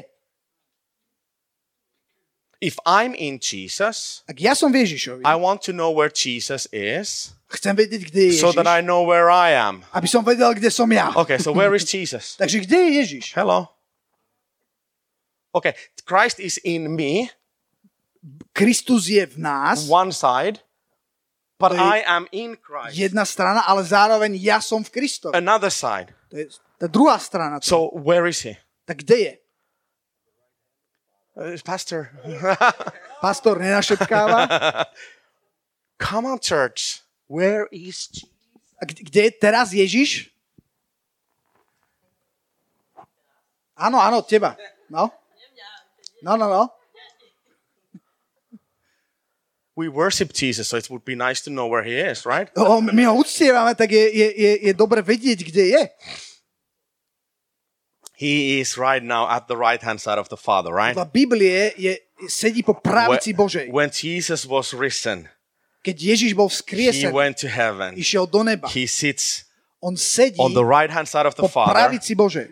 If I'm in Jesus, Ak ja som v Ježišovi, I want to know where Jesus is chcem vedieť, kde je so Ježiš, that I know where I am. aby som vedel, kde som ja. Okay, so where is Jesus? *laughs* Takže kde je Ježiš? Hello. Okay, Christ is in me, Kristus je v nás, one side, but I am in Christ, jedna strana, ale zároveň ja som v Kristovi. another side. To je tá druhá strana. So where is he? Tak kde je? Uh, Pastor, *laughs* Pastor nenašepkáva. *laughs* come on, church. Where is Jesus? A kde, kde je teraz Ježiš? Áno, áno, teba. No? No, no, no. We worship Jesus, so it would be nice to know where he is, right? *laughs* O, my ho uctievame, tak je, je, je, je dobre vedieť, kde je. He is right now at the right hand side of the Father, right? Podľa Biblie je, sedí po pravici Božej. When Jesus was risen, Keď Ježiš bol he vzkriesený, went to heaven. išiel do neba. He sits On sedí on the right hand side of the Father.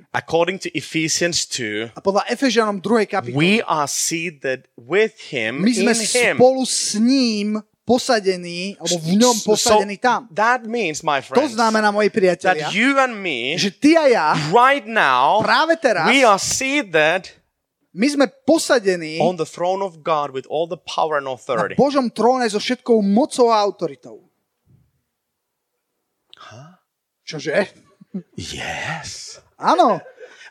According to Ephesians 2, A podľa Efežanom 2. kapitoly we are seated with him my sme in him. spolu s ním posadení, alebo v ňom So posadení tam. that means, my To friends, znamená, moji priatelia, that you and me, že ty a ja right now, práve teraz we are seated my sme posadení on the throne of God with all the power and na authority. Božom tróne so všetkou mocou a autoritou. Čože? Yes. Áno.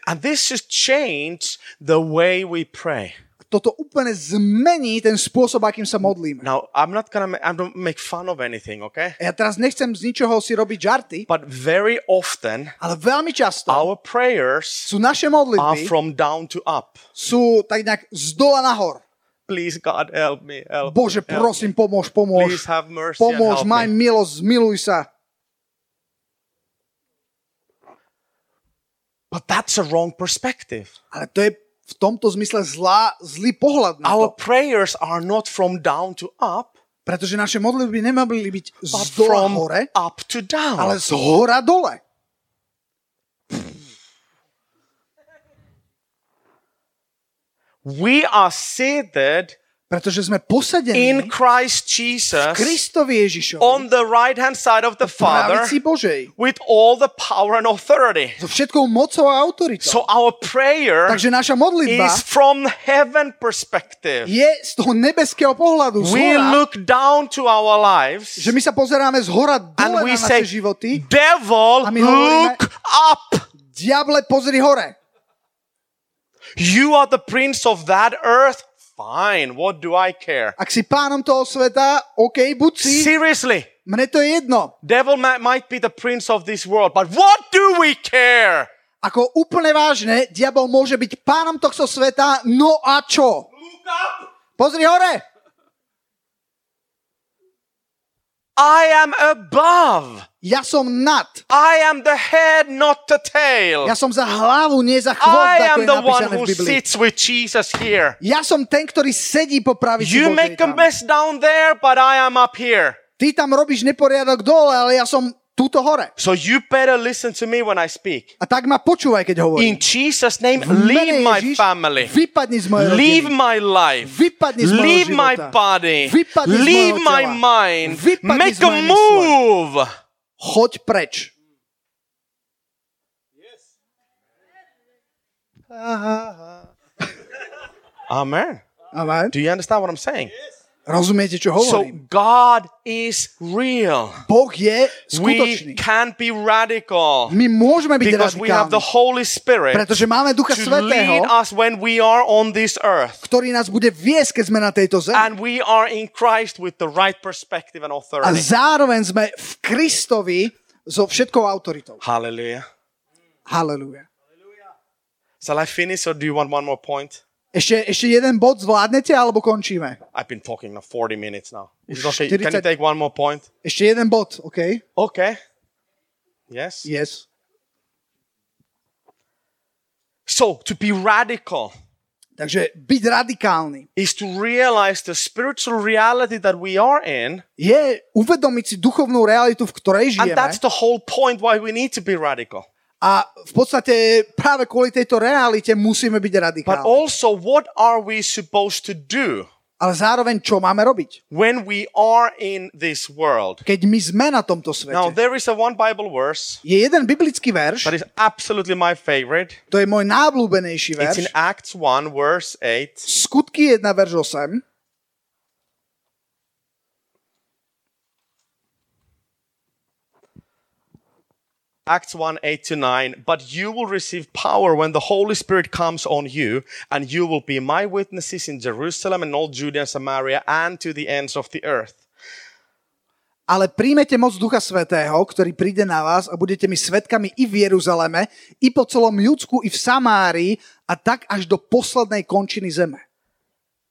And this should change the way we pray. Toto úplne zmení ten spôsob, akým sa modlíme. Now, I'm not gonna ma- I don't make fun of anything, okay? Ja teraz nechcem z ničoho si robiť žarty, But very often, ale veľmi často our prayers sú naše are modlitby from down to up. sú tak nejak z dola nahor. Please, God, help me. Help Bože, help prosím, me. pomôž, Please pomôž. have mercy Pomôž, maj milosť, zmiluj sa. But that's a wrong perspective. Ale to je v tomto zmysle zlá, zlý pohľad na Our to. prayers are not from down to up, Pretože naše modlitby nemali byť z dola hore, up to down. ale z hora dole. We are seated Pretože sme posadení in Christ Jesus Kristovi Ježišovi on the right hand side of the Father Božej. with all the power and authority. So všetkou mocou a autoritou. So our prayer Takže naša modlitba is from heaven perspective. je z toho nebeského pohľadu, We look down to our lives že my sa pozeráme z hora and dole we na say, naše životy. Devil, A my hovoríme- look up. Diable, pozri hore. You are the prince of that earth. Fine, what do I care? Ak si pánom toho sveta, OK, buď si, Seriously, mne to je jedno. devil might be the prince of this world, but what do we care? Ako úplne vážne, diabol môže byť pánom tohto sveta, no a čo? Pozri hore. I am above. Ja som nad. I am the head, not the tail. Ja som za hlavu, nie za chvost, I am the one who sits with Jesus here. Ja som ten, ktorý sedí po pravici You make a mess down there, but I am up here. Ty tam robíš neporiadok dole, ale ja som túto hore. So you better listen to me when I speak. A tak ma počúvaj, keď hovorím. In Jesus' name, V mene leave my Ježiš, family. Vypadni z mojej Leave my life. Vypadni z mojho Leave my body. Vypadni z Leave mojho my tela. mind. Vypadni Make z a mojej mysle. move. Choď preč. Amen. Amen. Do you understand what I'm saying? Rozumiete, čo So hovorím? God is real. Boh je We skutočný. can't be radical My môžeme byť because we have the radikálni, Holy Spirit pretože máme Ducha to Svetého, lead us when we are on this earth. ktorý nás bude viesť, keď sme na tejto zemi. And we are in Christ with the right perspective and A authority. zároveň sme v Kristovi so všetkou autoritou. Hallelujah. Halleluja. Shall I finish or do you want one more point? Ešte, ešte jeden bod zvládnete, alebo končíme? I've been talking now 40 minutes now. It okay? 40 Can you take one more point? Ešte jeden bod, OK? Okay. Yes. Yes. So to be radical Takže byť radikálny is to realize the spiritual reality that we are in, je uvedomiť si duchovnú realitu, v ktorej and žijeme. that's the whole point why we need to be radical. A v podstate práve kvôli tejto realite musíme byť But radikálni. also, what are we supposed to do Ale zároveň, čo máme robiť? when we are in this world? Keď my sme na tomto Now, svete. there is a one Bible verse Je jeden biblický verš, that is absolutely my favorite. to je môj najblúbenejší It's in verš. Acts 1, verse 8. Skutky 1, verš 8. Acts 1 8 to 9. But you will receive power when the Holy Spirit comes on you, and you will be my witnesses in Jerusalem and all Judea and Samaria and to the ends of the earth. Ale príjmete moc Ducha Svetého, ktorý príde na vás a budete mi svetkami i v Jeruzaleme, i po celom Judsku, i v Samárii a tak až do poslednej končiny zeme.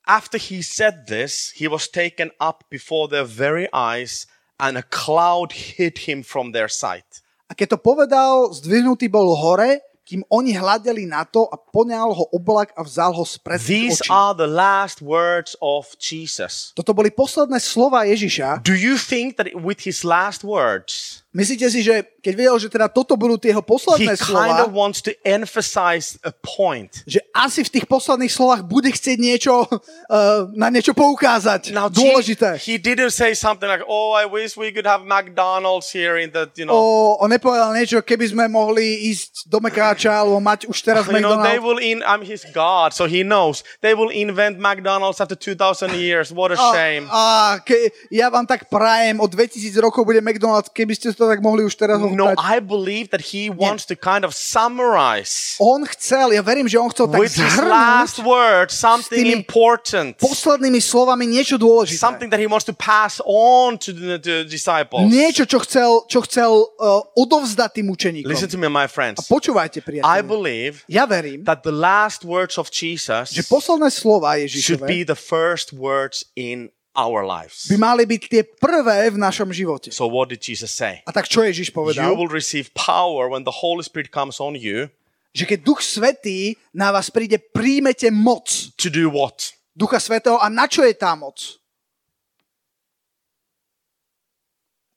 After he said this, he was taken up before their very eyes, and a cloud hid him from their sight. A keď to povedal, zdvihnutý bol hore, kým oni hľadeli na to a poňal ho oblak a vzal ho z pred ich These očí. are the last words of Jesus. Toto boli posledné slova Ježiša. Do you think that with his last words, Myslíte si, že keď vedel, že teda toto budú tie jeho he posledné of slova, wants to emphasize a point? že asi v tých posledných slovách bude chcieť niečo, uh, *laughs* na niečo poukázať. Now, dôležité. Je- he didn't say something like, "Oh, I wish we could have McDonald's here in the, you know." O, on nepovedal niečo, keby sme mohli ísť do Mekáča alebo mať už teraz You know, they McDonald's. will in. I'm his God, so he knows they will invent McDonald's after 2,000 years. What a A, shame! a ke, ja vám tak prajem, o 2000 rokov bude McDonald's, keby ste to tak mohli už teraz No, ochutnať. I believe that he wants to kind of summarize On chcel, ja verím, že on chcel tak with his last words something important, poslednými slovami niečo dôležité. something that he wants to pass on to the, the disciples. Niečo, čo chcel, čo chcel uh, odovzdať tým učeníkom. Listen to me, my A friends. počúvajte, I priateľi. believe Ja verím, that the last words of Jesus že posledné slova should Ježišove be the first words in our lives. by mali byť tie prvé v našom živote. So, what did Jesus say? A tak čo Ježiš You povedal? will receive power when the Holy Spirit comes on you, že keď Duch Svetý na vás príde, príjmete moc To do what? Ducha Svetého. A na čo je tá moc?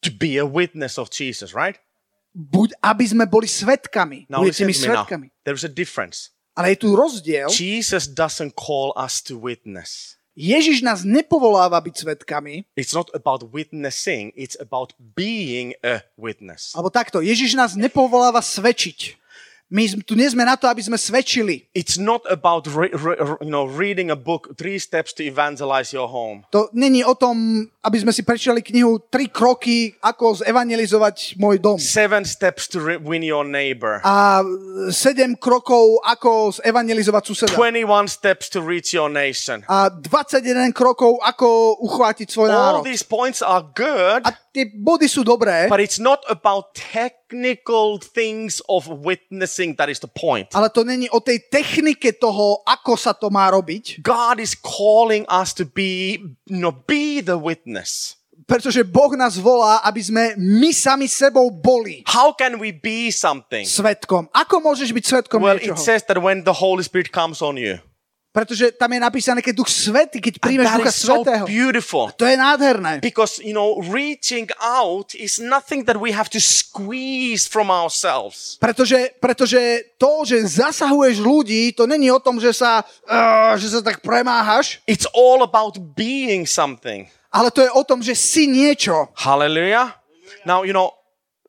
To be a witness of Jesus, right? Buď, aby sme boli svetkami. Now Budete mi me now. svetkami. There's a difference. Ale je tu rozdiel. Jesus doesn't call us to witness. Ježiš nás nepovoláva byť svetkami, It's not about witnessing, it's about being a witness. alebo takto. Ježiš nás nepovoláva svedčiť. My tu nie sme na to, aby sme svedčili. It's not about re- re- you know reading a book, three steps to evangelize your home. To není o tom, aby sme si prečítali knihu Tri kroky, ako zevangelizovať môj dom. Seven steps to re- win your neighbor. A sedem krokov, ako zevangelizovať suseda. 21 steps to reach your nation. A 21 krokov, ako uchvátiť svoj All národ. these points are good, A tie body sú dobré, but it's not about technical things of witnessing that is the point. ale to není o tej technike toho, ako sa to má robiť. God is calling us to be, you know, be the witness. Pretože Boh nás volá, aby sme my sami sebou boli How can we be something? svetkom. Ako môžeš byť svetkom Well, niečoho? it says that when the Holy Spirit comes on you, Pretože tam je napísané, keď Duch Svetý, keď príjmeš Ducha is so Svetého. beautiful. To je nádherné. Because, you know, reaching out is nothing that we have to squeeze from ourselves. Pretože, pretože to, že zasahuješ ľudí, to není o tom, že sa, uh, že sa tak premáhaš, It's all about being something. ale to je o tom, že si niečo. Hallelujah. Now, you know,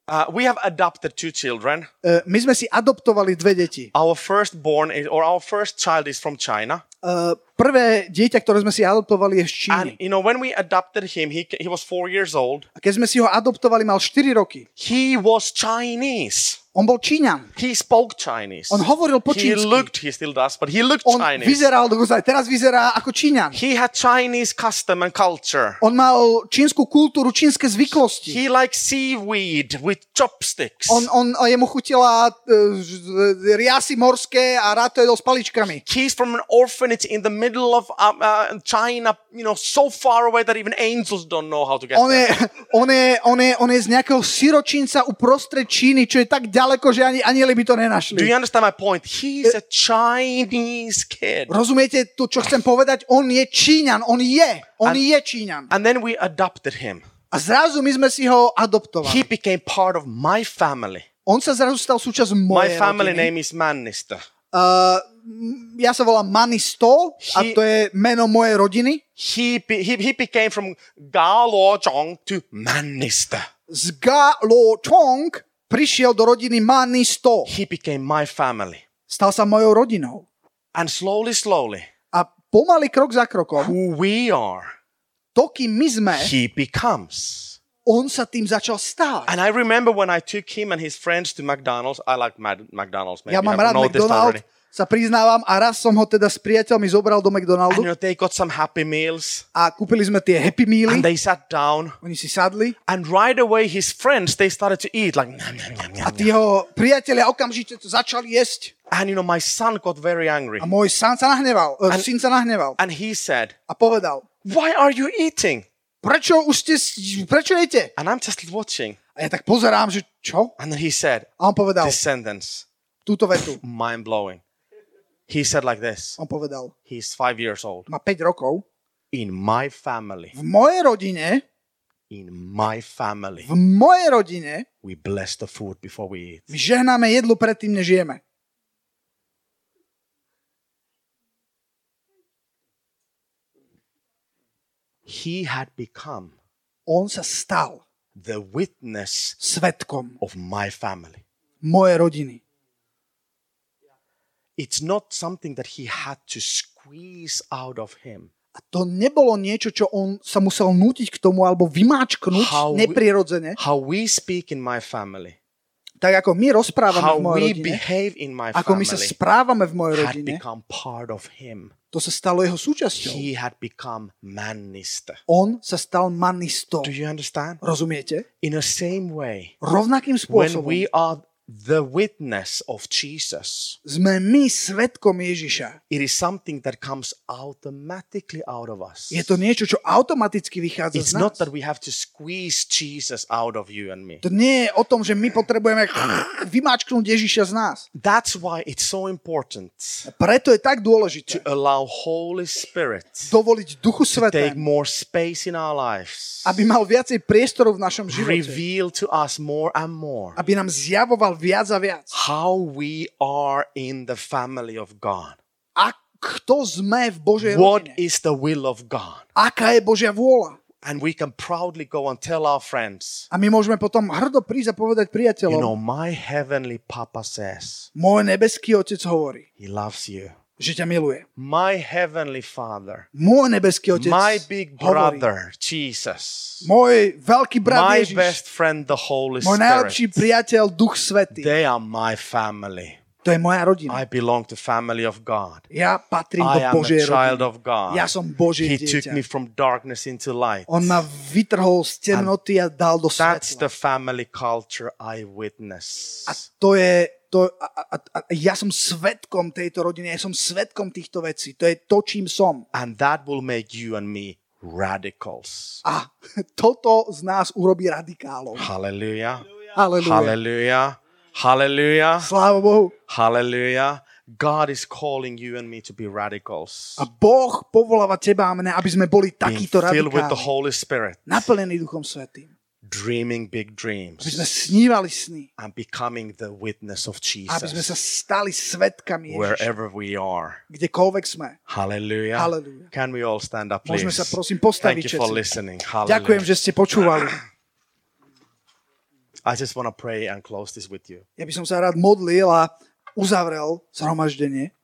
uh, we have adopted two children. Uh, my sme si adoptovali dve deti. Our firstborn is, or our first child is from China. Uh, prvé dieťa, ktoré sme si adoptovali, je z Číny. And, you know, when we adopted him, he, he was four years old. A keď sme si ho adoptovali, mal 4 roky. He was Chinese. On bol Číňan. He spoke Chinese. On hovoril po He čínsky. looked, he still does, but he looked On Chinese. vyzeral, dokonca aj teraz vyzerá ako Číňan. He had Chinese custom and culture. On mal čínsku kultúru, čínske zvyklosti. He liked seaweed with chopsticks. On, on, jemu chutila uh, riasy morské a rád to jedol s paličkami. He's from an orphanage in the middle of um, uh, China, you know, so far away that even angels don't know how to get On there. je, on, je, on, je, on je z nejakého siročinca uprostred Číny, čo je tak ďaleko, že ani anieli by to Do nenašli. you understand my point? He's a Chinese kid. Rozumiete to, čo chcem povedať? On je Číňan, on je, on And- je Číňan. And then we adopted him. A zrazu my sme si ho adoptovali. He became part of my family. On sa zrazu stal súčasť My mojej family rodiny. name is Mannister. Uh, ja sa volám Manisto a He- to je meno mojej rodiny. He, he, he became from Gao Zhong to Mannister. Z Ga Lo Chong prišiel do rodiny Manisto. He became my family. Stal sa mojou rodinou. And slowly, slowly, A pomaly krok za krokom, who we are, to, kým my sme, he becomes. on sa tým začal stávať. And I remember when I took him and his friends to McDonald's. I like Mad- McDonald's. Maybe Ja mám rád McDonald. Sa priznávam a raz som ho teda s priateľmi zobral do And McDonaldu know, they got some Happy Meals. a kúpili sme tie Happy Mealy. And they sat down. Oni si sadli And right away, his friends, they started to eat like, "Nom, nom, nom, nom, a nom." tí jeho priatelia okamžite to začali jesť. and you know, my son got very angry. A môj syn sa nahneval, uh, And- syn sa nahneval And he said, a povedal, Why are you eating? prečo už ste, prečo jete? And I'm just watching. A ja tak pozerám, že čo? And then he said, A on povedal This sentence, túto vetu. mind blowing. He said like this On povedal, He's five years old. má 5 rokov. In my family, V mojej rodine, in my family, v mojej rodine, we bless the food before we eat. my žehnáme jedlu predtým, než jeme. He had become On sa stal the witness svetkom of my family. mojej rodiny. It's not something that he had to squeeze out of him. A to nebolo niečo, čo on sa musel nútiť k tomu alebo vymáčknúť How we- neprirodzene. How we speak in my family, Tak ako my rozprávame how v mojej we rodine, in my ako my sa správame v mojej rodine, part of him. to sa stalo jeho súčasťou. He had become manister. On sa stal manistom. Do you understand? Rozumiete? In the same way, Rovnakým when spôsobom, we are the witness of Jesus. Sme my svetkom Ježiša. It is something that comes automatically out of us. Je to niečo, čo automaticky vychádza It's z not nás. that we have to squeeze Jesus out of you and me. To nie je o tom, že my potrebujeme vymáčknúť Ježiša z nás. That's why it's so important Preto je tak dôležité to allow Holy Spirit dovoliť Duchu take Svetému, more space in our lives, aby mal viacej priestoru v našom živote. reveal to us more and more Aby nám zjavoval viac a viac. how we are in the family of God. A kto sme v Božej What rodine? is the will of God? Aká je Božia vôľa? And we can proudly go and tell our friends, A my môžeme potom hrdo prísť a povedať you priateľom, know, my heavenly Papa says môj nebeský otec hovorí, he loves you. Že ťa miluje. My heavenly Father, Môj nebeský otec my big hovorí, brother, Jesus, môj veľký brat my Ježiš, best friend, the Holy môj najlepší Spirit, priateľ, Duch Svetý. they are my family. To je moja rodina. I belong to family of God. Ja patrím I do Božej child rodiny. of God. Ja som Božie He took dieťa. me from darkness into light. On ma vytrhol z temnoty a dal do That's svetla. the family culture I witness. A to je, to, a, a, a, ja som svetkom tejto rodiny, ja som svetkom týchto vecí. To je to, čím som. And that will make you and me radicals. A *laughs* toto z nás urobí radikálov. Hallelujah. Halelujá. Hallelujah. Hallelujah. Sláva Bohu. Hallelujah. God is calling you and me to be radicals. A Boh povoláva teba a mňa, aby sme boli takíto filled with the radikálni. Holy Spirit. Naplnení Duchom Svetým. Dreaming big Aby sme dreams. snívali sny. And becoming the witness of Aby sme sa Jesus. stali svetkami Ježiša. Wherever we are. Kdekoľvek sme. Hallelujah. Hallelujah. Can we all stand up, please? Môžeme sa prosím Thank postaviť you for listening. Ďakujem, Hallelujah. že ste počúvali. I just want to pray and close this with you. Ja by som sa rád modlil a uzavrel zhromaždenie.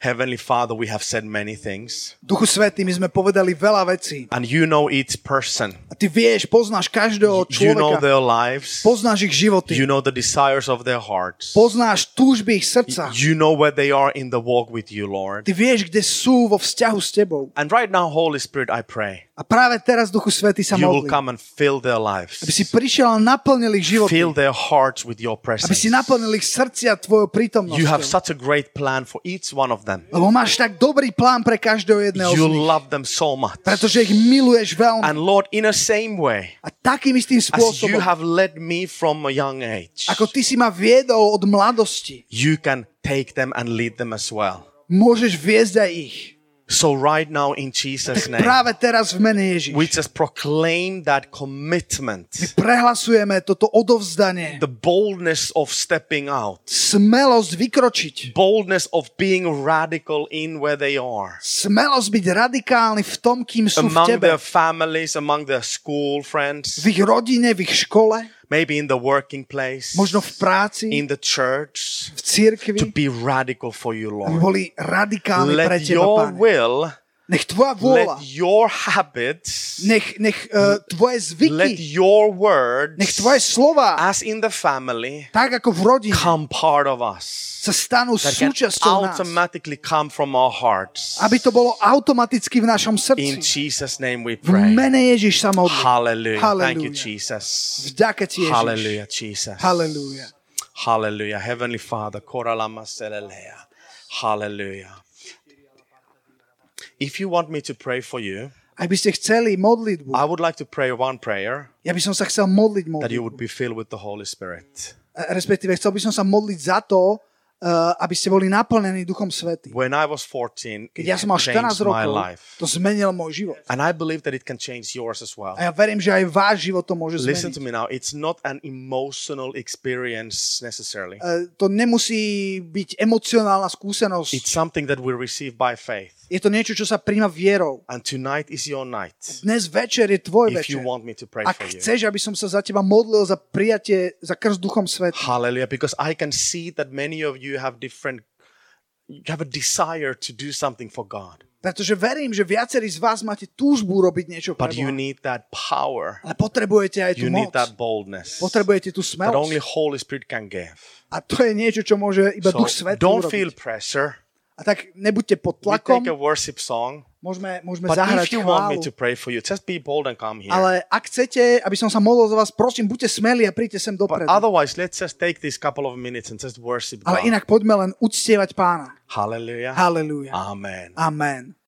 Heavenly Father, we have said many things, Duchu Svetý, my sme povedali veľa vecí. and you know each person. A ty vieš, poznáš každého You know človeka. their lives. Poznáš ich životy. You know the desires of their hearts. Poznáš túžby ich srdca. You know where they are in the walk with you, Lord. Ty vieš, kde sú vo vzťahu s tebou. And right now, Holy Spirit, I pray A práve teraz, Duchu Svetý, sa you will come and fill their Aby si lives, prišiel a naplnil ich životy. fill their hearts with your Aby presence. si naplnil ich srdcia tvojou You have prítomnosťou. such a great plan for each one of them. Lebo máš tak dobrý plán pre každého jedného z You nich. love them so much. Pretože ich miluješ veľmi. And Lord, in the same way A takým istým as spôsobom, you have led me from a young age, ako ty si ma viedol od mladosti, you can take them and lead them as well. môžeš viesť aj ich. So right now in Jesus' name, Práve teraz v mene Ježiš. we just proclaim that commitment, My prehlasujeme toto odovzdanie, the boldness of stepping out, smelosť vykročiť, boldness of being radical in where they are, smelosť byť radikálny v tom, kým sú v among tebe, their families, among their school friends, v ich rodine, v ich škole, maybe in the working place, možno v práci, in the church, v cirkvi, to be radical for you, Lord. boli radikálni pre Let teba, your Pane. will, Nech tvoja vôľa, let your habits, nech, nech uh, tvoje let zvyky, your words, nech tvoje slova, as in the family, tak ako v rodine, come part of us. sa stanú That súčasťou nás. automatically come from our hearts. Aby to bolo automaticky v našom In srdci. Jesus' name we V pray. mene Ježiš sa modlí. Hallelujah. Thank you, Hallelujah. Jesus. Vďaka ti, Ježiš. Hallelujah, Jesus. Halelúja. Hallelujah. Heavenly Father. koralama selelea. Hallelujah. If you want me to pray for you, Ak by ste chceli modlitbu, I would like to pray one prayer ja by som sa chcel modliť that you modlitbu. would be filled with the Holy Spirit. Respektíve chcel by som sa modliť za to, uh, aby ste boli naplnení Duchom Svetým. When I was 14, Keď ja som mal 14 changed my rokov, life. to zmenil môj život. And I believe that it can change yours as well. A ja verím, že aj váš život to môže Listen zmeniť. to me now. It's not an emotional experience necessarily. Uh, to nemusí byť emocionálna skúsenosť. It's something that we receive by faith. Je to niečo, čo sa príjma vierou. And tonight is your night. Dnes večer je tvoj If you večer. want me to pray Ak for you. chceš, aby som sa za teba modlil za prijatie, za krst Duchom Svetým. Hallelujah. Because I can see that many of you have different, you have a desire to do something for God. Pretože verím, že viacerí z vás máte túžbu robiť niečo pre But you need that power. Ale potrebujete aj tú You need moc. that boldness Potrebujete tú that only smelosť. Holy Spirit can give. A to je niečo, čo môže iba So Duch Svetý don't urobiť. feel pressure. A tak nebuďte pod We tlakom, take a worship song. môžeme, môžeme But zahrať if you want me chválu. to pray for you, just be bold and come here. Ale ak chcete, aby som sa modlil za vás, prosím, buďte smelí a príďte sem But dopredu. otherwise, let's just take these couple of minutes and just worship Ale God. inak poďme len uctievať pána. Hallelujah. Halelúja. Amen. Amen.